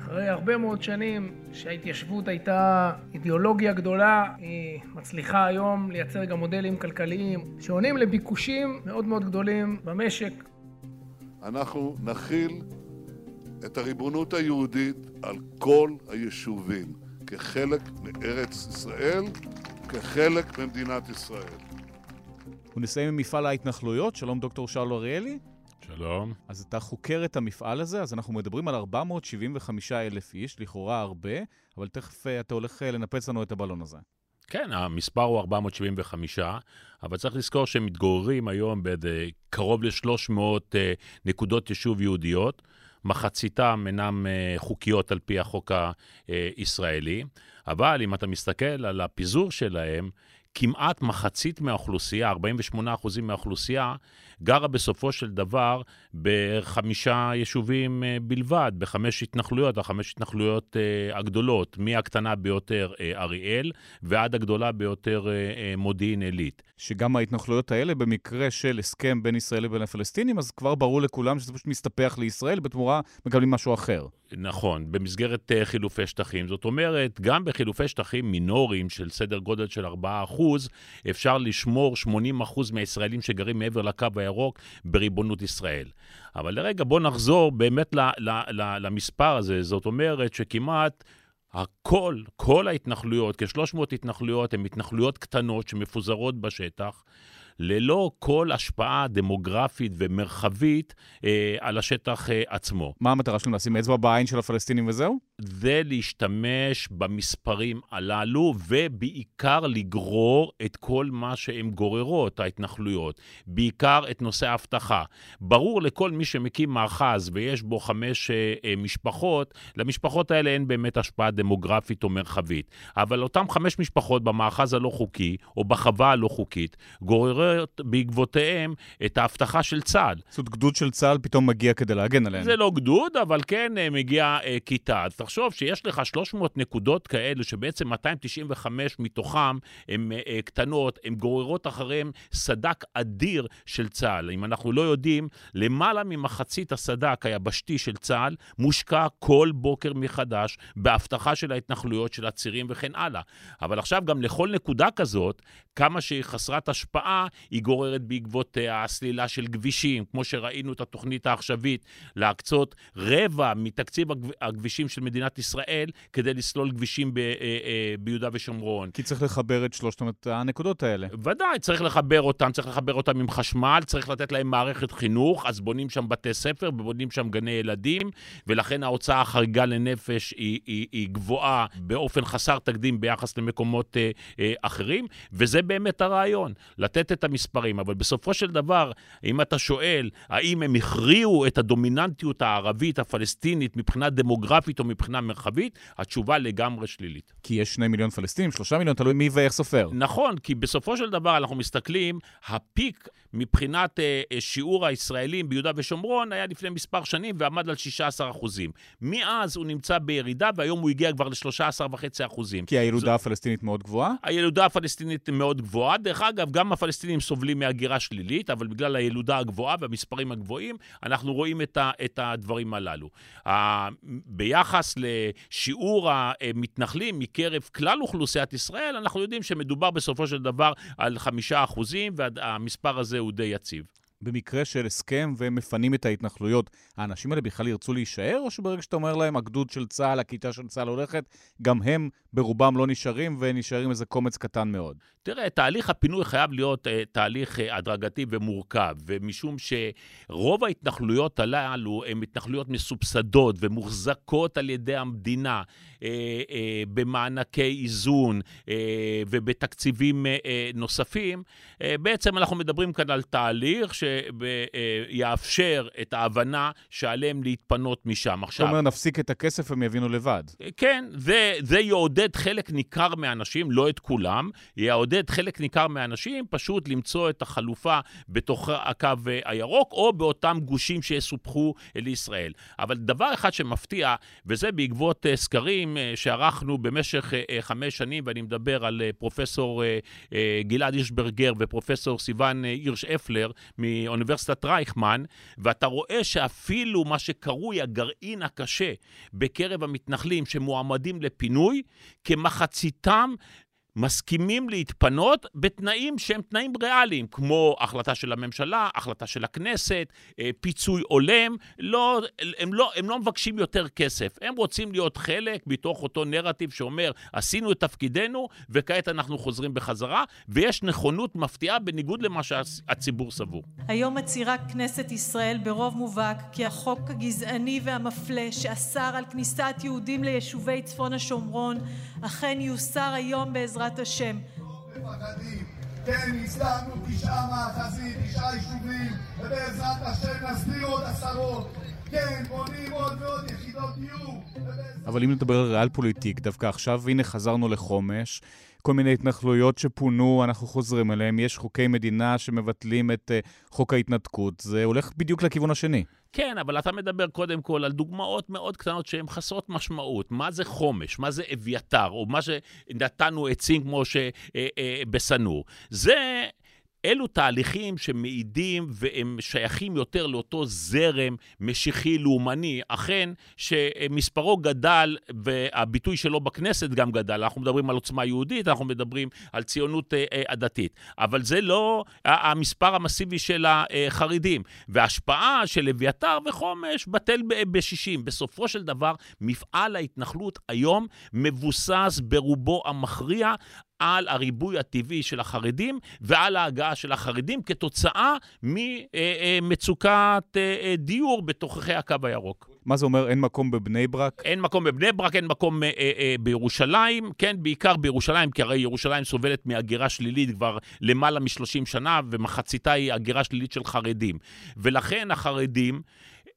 אחרי הרבה מאוד שנים שההתיישבות הייתה אידיאולוגיה גדולה, היא מצליחה היום לייצר גם מודלים כלכליים שעונים לביקושים מאוד מאוד גדולים במשק. אנחנו נכיל את הריבונות היהודית על כל היישובים כחלק מארץ ישראל, כחלק ממדינת ישראל. ונסיים עם מפעל ההתנחלויות. שלום דוקטור שאול אריאלי. שלום. אז אתה חוקר את המפעל הזה, אז אנחנו מדברים על 475 אלף איש, לכאורה הרבה, אבל תכף uh, אתה הולך uh, לנפץ לנו את הבלון הזה. כן, המספר הוא 475, אבל צריך לזכור שהם מתגוררים היום בקרוב ל-300 uh, נקודות יישוב יהודיות, מחציתם אינם חוקיות על פי החוק הישראלי, אבל אם אתה מסתכל על הפיזור שלהם, כמעט מחצית מהאוכלוסייה, 48% מהאוכלוסייה, גרה בסופו של דבר בחמישה יישובים אה, בלבד, בחמש התנחלויות, החמש התנחלויות אה, הגדולות, מהקטנה ביותר אה, אריאל ועד הגדולה ביותר מודיעין עילית. שגם ההתנחלויות האלה, במקרה של הסכם בין ישראל לבין הפלסטינים, אז כבר ברור לכולם שזה פשוט מסתפח לישראל, בתמורה מקבלים משהו אחר. נכון, במסגרת חילופי שטחים. זאת אומרת, גם בחילופי שטחים מינוריים של סדר גודל של 4%, אפשר לשמור 80% מהישראלים שגרים מעבר לקו הירוק בריבונות ישראל. אבל לרגע, בואו נחזור באמת ל, ל, ל, למספר הזה. זאת אומרת שכמעט הכל, כל ההתנחלויות, כ-300 התנחלויות, הן התנחלויות קטנות שמפוזרות בשטח. ללא כל השפעה דמוגרפית ומרחבית אה, על השטח אה, עצמו. מה המטרה שלנו, לשים אצבע בעין של הפלסטינים וזהו? זה להשתמש במספרים הללו, ובעיקר לגרור את כל מה שהן גוררות, ההתנחלויות. בעיקר את נושא האבטחה. ברור לכל מי שמקים מאחז ויש בו חמש אה, אה, משפחות, למשפחות האלה אין באמת השפעה דמוגרפית או מרחבית. אבל אותן חמש משפחות במאחז הלא חוקי, או בחווה הלא חוקית, גוררות בעקבותיהם את האבטחה של צה"ל. זאת אומרת, גדוד של צה"ל פתאום מגיע כדי להגן עליהם. זה לא גדוד, אבל כן אה, מגיע אה, כיתה. תחשוב שיש לך 300 נקודות כאלה, שבעצם 295 מתוכם הן אה, קטנות, הן גוררות אחריהן סדק אדיר של צה"ל. אם אנחנו לא יודעים, למעלה ממחצית הסדק היבשתי של צה"ל מושקע כל בוקר מחדש באבטחה של ההתנחלויות, של הצירים וכן הלאה. אבל עכשיו גם לכל נקודה כזאת, כמה שהיא חסרת השפעה, היא גוררת בעקבותיה הסלילה של כבישים, כמו שראינו את התוכנית העכשווית, להקצות רבע מתקציב הכבישים של מדינת ישראל כדי לסלול כבישים ב, אה, אה, ביהודה ושומרון. כי צריך לחבר את שלושת הנקודות האלה. ודאי, צריך לחבר אותם, צריך לחבר אותם עם חשמל, צריך לתת להם מערכת חינוך, אז בונים שם בתי ספר ובונים שם גני ילדים, ולכן ההוצאה החריגה לנפש היא, היא, היא גבוהה באופן חסר תקדים ביחס למקומות אה, אה, אחרים, וזה באמת הרעיון, לתת את המספרים. אבל בסופו של דבר, אם אתה שואל האם הם הכריעו את הדומיננטיות הערבית הפלסטינית מבחינה דמוגרפית או מבחינה מרחבית, התשובה לגמרי שלילית. כי יש שני מיליון פלסטינים, שלושה מיליון, תלוי מי ואיך סופר. נכון, כי בסופו של דבר אנחנו מסתכלים, הפיק מבחינת אה, אה שיעור הישראלים ביהודה ושומרון היה לפני מספר שנים ועמד על 16 אחוזים. מאז הוא נמצא בירידה, והיום הוא הגיע כבר ל-13.5 אחוזים. כי הילודה זו... הפלסטינית מאוד גבוהה? הילודה הפלסטינית מאוד גבוהה. דרך אגב, גם הפלסטינים סובלים מהגירה שלילית, אבל בגלל הילודה הגבוהה והמספרים הגבוהים, אנחנו רואים את, ה, את הדברים הללו. ה, ביחס לשיעור המתנחלים מקרב כלל אוכלוסיית ישראל, אנחנו יודעים שמדובר בסופו של דבר על חמישה אחוזים, והמספר הזה הוא די יציב. במקרה של הסכם והם מפנים את ההתנחלויות, האנשים האלה בכלל ירצו להישאר, או שברגע שאתה אומר להם, הגדוד של צה"ל, הכיתה של צה"ל הולכת, גם הם ברובם לא נשארים, ונשארים איזה קומץ קטן מאוד? תראה, תהליך הפינוי חייב להיות uh, תהליך uh, הדרגתי ומורכב, ומשום שרוב ההתנחלויות הללו הן התנחלויות מסובסדות ומוחזקות על ידי המדינה uh, uh, במענקי איזון uh, ובתקציבים uh, נוספים, uh, בעצם אנחנו מדברים כאן על תהליך שיאפשר את ההבנה שעליהם להתפנות משם. עכשיו... זאת אומרת, נפסיק את הכסף, הם יבינו לבד. כן, זה, זה יעודד חלק ניכר מהאנשים, לא את כולם, יעודד חלק ניכר מהאנשים פשוט למצוא את החלופה בתוך הקו הירוק, או באותם גושים שיסופחו לישראל. אבל דבר אחד שמפתיע, וזה בעקבות אה, סקרים אה, שערכנו במשך אה, חמש שנים, ואני מדבר על פרופסור גלעד הירשברגר ופרופסור סיון הירש אפלר מאוניברסיטת רייכמן, ואתה רואה שאפילו מה שקרוי הגרעין הקשה בקרב המתנחלים שמועמדים לפינוי, כמחציתם מסכימים להתפנות בתנאים שהם תנאים ריאליים, כמו החלטה של הממשלה, החלטה של הכנסת, אה, פיצוי הולם. לא, הם, לא, הם לא מבקשים יותר כסף, הם רוצים להיות חלק מתוך אותו נרטיב שאומר, עשינו את תפקידנו וכעת אנחנו חוזרים בחזרה, ויש נכונות מפתיעה בניגוד למה שהציבור סבור. היום מצהירה כנסת ישראל ברוב מובהק כי החוק הגזעני והמפלה שאסר על כניסת יהודים ליישובי צפון השומרון אכן יוסר היום בעזרת השם. כן, הסדרנו תשעה מאחזים, תשעה יישובים, ובעזרת השם נסדיר עוד עשרות. כן, בונים עוד ועוד יחידות דיור. אבל אם נדבר על ריאל פוליטיק, דווקא עכשיו, הנה חזרנו לחומש, כל מיני התנחלויות שפונו, אנחנו חוזרים אליהם, יש חוקי מדינה שמבטלים את uh, חוק ההתנתקות, זה הולך בדיוק לכיוון השני. כן, אבל אתה מדבר קודם כל על דוגמאות מאוד קטנות שהן חסרות משמעות. מה זה חומש? מה זה אביתר? או מה שנתנו עצים כמו שבשנור. זה... אלו תהליכים שמעידים והם שייכים יותר לאותו זרם משיחי לאומני, אכן שמספרו גדל והביטוי שלו בכנסת גם גדל. אנחנו מדברים על עוצמה יהודית, אנחנו מדברים על ציונות הדתית, אבל זה לא המספר המסיבי של החרדים. וההשפעה של אביתר וחומש בטל ב-60. בסופו של דבר, מפעל ההתנחלות היום מבוסס ברובו המכריע על הריבוי הטבעי של החרדים ועל ההגעה של החרדים כתוצאה ממצוקת דיור בתוככי הקו הירוק. מה זה אומר, אין מקום בבני ברק? אין מקום בבני ברק, אין מקום אה, אה, בירושלים, כן, בעיקר בירושלים, כי הרי ירושלים סובלת מהגירה שלילית כבר למעלה מ-30 שנה, ומחציתה היא הגירה שלילית של חרדים. ולכן החרדים...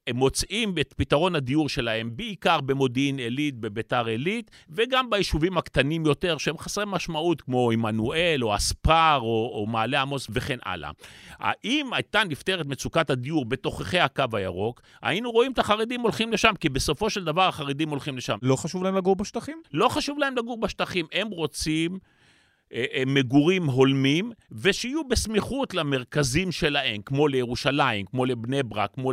הם מוצאים את פתרון הדיור שלהם בעיקר במודיעין עילית, בביתר עילית, וגם ביישובים הקטנים יותר שהם חסרי משמעות, כמו עמנואל או אספר או, או מעלה עמוס וכן הלאה. האם הייתה נפתרת מצוקת הדיור בתוככי הקו הירוק, היינו רואים את החרדים הולכים לשם, כי בסופו של דבר החרדים הולכים לשם. לא חשוב להם לגור בשטחים? לא חשוב להם לגור בשטחים, הם רוצים... מגורים הולמים, ושיהיו בסמיכות למרכזים שלהם, כמו לירושלים, כמו לבני ברק, כמו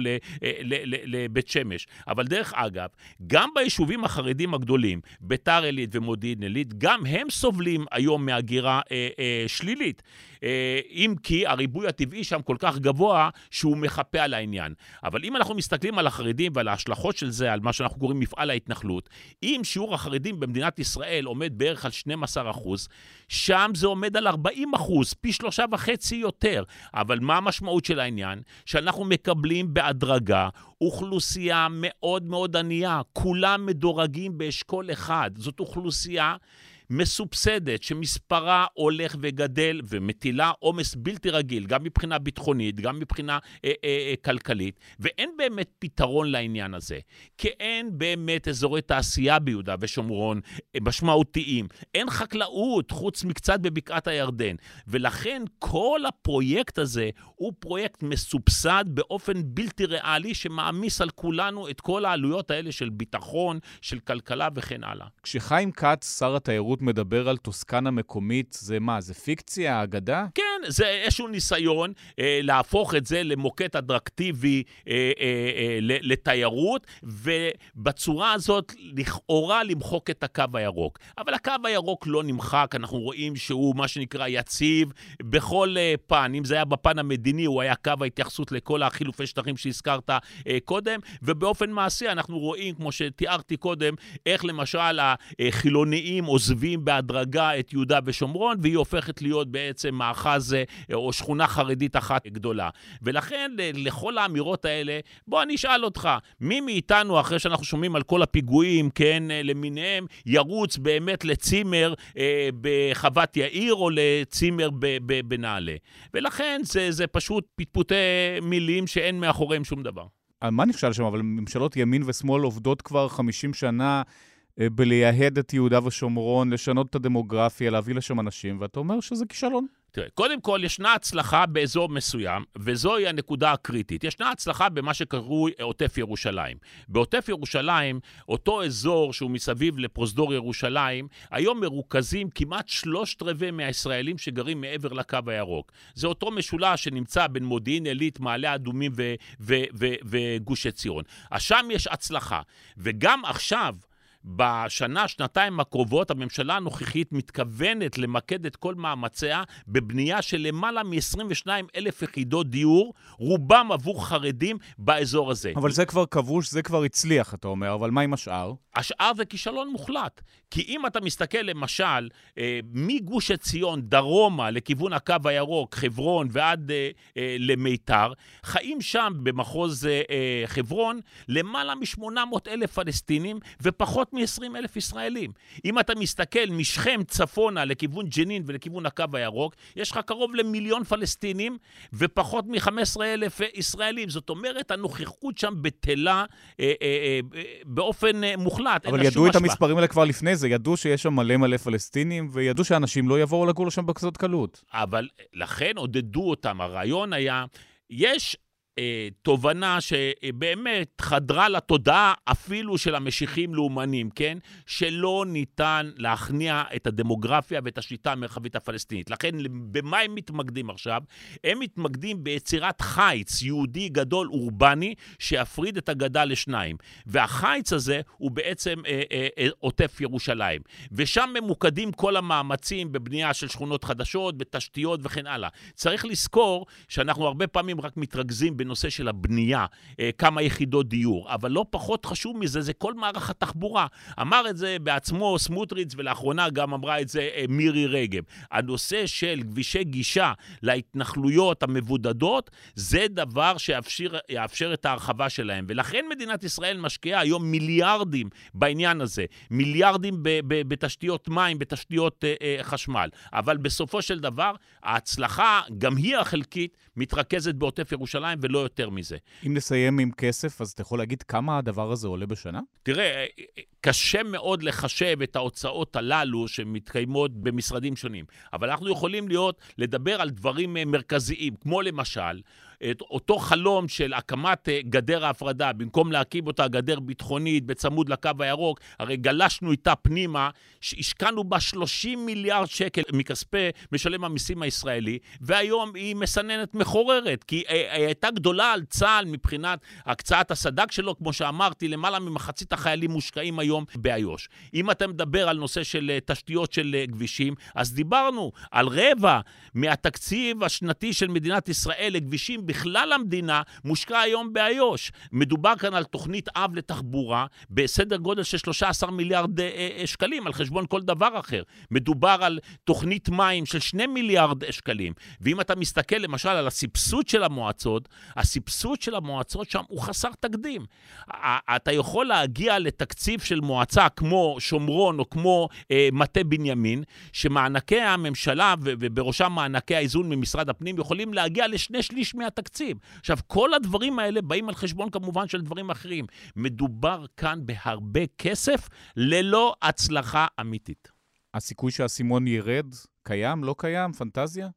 לבית שמש. אבל דרך אגב, גם ביישובים החרדים הגדולים, ביתר עילית ומודיעין עילית, גם הם סובלים היום מהגירה אה, אה, שלילית. אה, אם כי הריבוי הטבעי שם כל כך גבוה שהוא מחפה על העניין. אבל אם אנחנו מסתכלים על החרדים ועל ההשלכות של זה, על מה שאנחנו קוראים מפעל ההתנחלות, אם שיעור החרדים במדינת ישראל עומד בערך על 12 אחוז, שם זה עומד על 40 אחוז, פי שלושה וחצי יותר. אבל מה המשמעות של העניין? שאנחנו מקבלים בהדרגה אוכלוסייה מאוד מאוד ענייה, כולם מדורגים באשכול אחד. זאת אוכלוסייה... מסובסדת, שמספרה הולך וגדל ומטילה עומס בלתי רגיל, גם מבחינה ביטחונית, גם מבחינה אה, אה, אה, כלכלית, ואין באמת פתרון לעניין הזה. כי אין באמת אזורי תעשייה ביהודה ושומרון משמעותיים. אין חקלאות, חוץ מקצת בבקעת הירדן. ולכן כל הפרויקט הזה הוא פרויקט מסובסד באופן בלתי ריאלי, שמעמיס על כולנו את כל העלויות האלה של ביטחון, של כלכלה וכן הלאה. כשחיים כץ, שר התיירות, מדבר על טוסקנה מקומית, זה מה, זה פיקציה, אגדה? כן, זה איזשהו ניסיון אה, להפוך את זה למוקד אטרקטיבי אה, אה, אה, לתיירות, ובצורה הזאת לכאורה למחוק את הקו הירוק. אבל הקו הירוק לא נמחק, אנחנו רואים שהוא מה שנקרא יציב בכל אה, פן. אם זה היה בפן המדיני, הוא היה קו ההתייחסות לכל החילופי שטחים שהזכרת אה, קודם, ובאופן מעשי אנחנו רואים, כמו שתיארתי קודם, איך למשל החילוניים עוזבים בהדרגה את יהודה ושומרון, והיא הופכת להיות בעצם מאחז או שכונה חרדית אחת גדולה. ולכן, לכל האמירות האלה, בוא אני אשאל אותך, מי מאיתנו, אחרי שאנחנו שומעים על כל הפיגועים, כן, למיניהם, ירוץ באמת לצימר אה, בחוות יאיר או לצימר בנעלה? ולכן זה, זה פשוט פטפוטי מילים שאין מאחוריהם שום דבר. מה נכשל שם? אבל ממשלות ימין ושמאל עובדות כבר 50 שנה. בלייהד את יהודה ושומרון, לשנות את הדמוגרפיה, להביא לשם אנשים, ואתה אומר שזה כישלון. תראה, קודם כל, ישנה הצלחה באזור מסוים, וזוהי הנקודה הקריטית. ישנה הצלחה במה שקרוי עוטף ירושלים. בעוטף ירושלים, אותו אזור שהוא מסביב לפרוזדור ירושלים, היום מרוכזים כמעט שלושת רבעי מהישראלים שגרים מעבר לקו הירוק. זה אותו משולש שנמצא בין מודיעין עילית, מעלה אדומים וגוש עציון. אז שם יש הצלחה. וגם עכשיו, בשנה, שנתיים הקרובות, הממשלה הנוכחית מתכוונת למקד את כל מאמציה בבנייה של למעלה מ-22 אלף יחידות דיור, רובם עבור חרדים באזור הזה. אבל זה כבר כבוש, זה כבר הצליח, אתה אומר, אבל מה עם השאר? השאר זה כישלון מוחלט. כי אם אתה מסתכל למשל אה, מגוש עציון דרומה לכיוון הקו הירוק, חברון ועד אה, אה, למיתר, חיים שם במחוז אה, אה, חברון למעלה מ-800 אלף פלסטינים ופחות פחות מ-20 אלף ישראלים. אם אתה מסתכל משכם צפונה לכיוון ג'נין ולכיוון הקו הירוק, יש לך קרוב למיליון פלסטינים ופחות מ-15 אלף ישראלים. זאת אומרת, הנוכחות שם בטלה אה, אה, אה, באופן אה, מוחלט. אבל ידעו את המספרים האלה כבר לפני זה, ידעו שיש שם מלא מלא פלסטינים, וידעו שאנשים לא יבואו לגור שם בכזאת קלות. אבל לכן עודדו אותם. הרעיון היה, יש תובנה שבאמת חדרה לתודעה אפילו של המשיחים לאומנים, כן? שלא ניתן להכניע את הדמוגרפיה ואת השיטה המרחבית הפלסטינית. לכן, במה הם מתמקדים עכשיו? הם מתמקדים ביצירת חיץ יהודי גדול אורבני שיפריד את הגדה לשניים. והחיץ הזה הוא בעצם אה, אה, אה, עוטף ירושלים. ושם ממוקדים כל המאמצים בבנייה של שכונות חדשות, בתשתיות וכן הלאה. צריך לזכור שאנחנו הרבה פעמים רק מתרכזים בנושא של הבנייה, אה, כמה יחידות דיור, אבל לא פחות חשוב מזה, זה כל מערך התחבורה. אמר את זה בעצמו סמוטריץ', ולאחרונה גם אמרה את זה אה, מירי רגב. הנושא של כבישי גישה להתנחלויות המבודדות, זה דבר שיאפשר את ההרחבה שלהם. ולכן מדינת ישראל משקיעה היום מיליארדים בעניין הזה, מיליארדים בתשתיות מים, בתשתיות אה, חשמל. אבל בסופו של דבר, ההצלחה, גם היא החלקית, מתרכזת בעוטף ירושלים ולא יותר מזה. אם נסיים עם כסף, אז אתה יכול להגיד כמה הדבר הזה עולה בשנה? תראה, קשה מאוד לחשב את ההוצאות הללו שמתקיימות במשרדים שונים, אבל אנחנו יכולים להיות, לדבר על דברים מרכזיים, כמו למשל, את אותו חלום של הקמת אה, גדר ההפרדה, במקום להקים אותה גדר ביטחונית בצמוד לקו הירוק, הרי גלשנו איתה פנימה, השקענו בה 30 מיליארד שקל מכספי משלם המיסים הישראלי, והיום היא מסננת מחוררת, כי אה, היא הייתה גדולה על צה"ל מבחינת הקצאת הסד"כ שלו, כמו שאמרתי, למעלה ממחצית החיילים מושקעים היום באיו"ש. אם אתה מדבר על נושא של אה, תשתיות של כבישים, אז דיברנו על רבע מהתקציב השנתי של מדינת ישראל לכבישים בכלל המדינה מושקע היום באיו"ש. מדובר כאן על תוכנית אב לתחבורה בסדר גודל של 13 מיליארד אה, אה, שקלים, על חשבון כל דבר אחר. מדובר על תוכנית מים של 2 מיליארד שקלים. ואם אתה מסתכל למשל על הסבסוד של המועצות, הסבסוד של המועצות שם הוא חסר תקדים. אתה יכול להגיע לתקציב של מועצה כמו שומרון או כמו אה, מטה בנימין, שמענקי הממשלה ובראשם מענקי האיזון ממשרד הפנים יכולים להגיע לשני שליש מהתקציב. התקציב. עכשיו, כל הדברים האלה באים על חשבון כמובן של דברים אחרים. מדובר כאן בהרבה כסף ללא הצלחה אמיתית. הסיכוי שהאסימון ירד קיים, לא קיים, פנטזיה?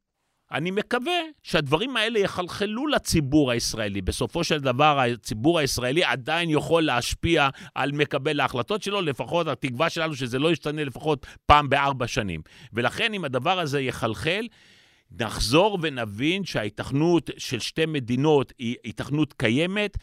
אני מקווה שהדברים האלה יחלחלו לציבור הישראלי. בסופו של דבר, הציבור הישראלי עדיין יכול להשפיע על מקבל ההחלטות שלו, לפחות התקווה שלנו שזה לא ישתנה לפחות פעם בארבע שנים. ולכן, אם הדבר הזה יחלחל, נחזור ונבין שההיתכנות של שתי מדינות היא היתכנות קיימת,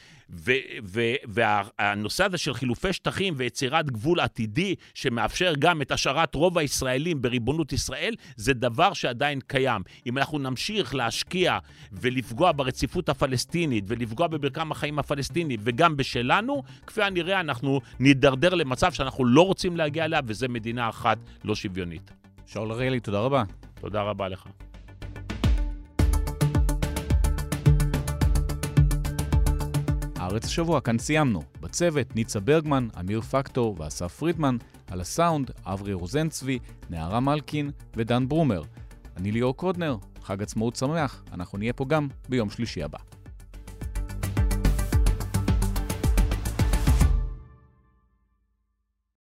והנושא הזה של חילופי שטחים ויצירת גבול עתידי, שמאפשר גם את השארת רוב הישראלים בריבונות ישראל, זה דבר שעדיין קיים. אם אנחנו נמשיך להשקיע ולפגוע ברציפות הפלסטינית ולפגוע במרקם החיים הפלסטיני וגם בשלנו, כפי הנראה אנחנו נידרדר למצב שאנחנו לא רוצים להגיע אליה, וזה מדינה אחת לא שוויונית. שאול אריאלי, תודה רבה. תודה רבה לך. הארץ השבוע, כאן סיימנו. בצוות, ניצה ברגמן, אמיר פקטור ואסף פרידמן, על הסאונד, אברי רוזנצבי, נערה מלקין ודן ברומר. אני ליאור קודנר, חג עצמאות שמח, אנחנו נהיה פה גם ביום שלישי הבא.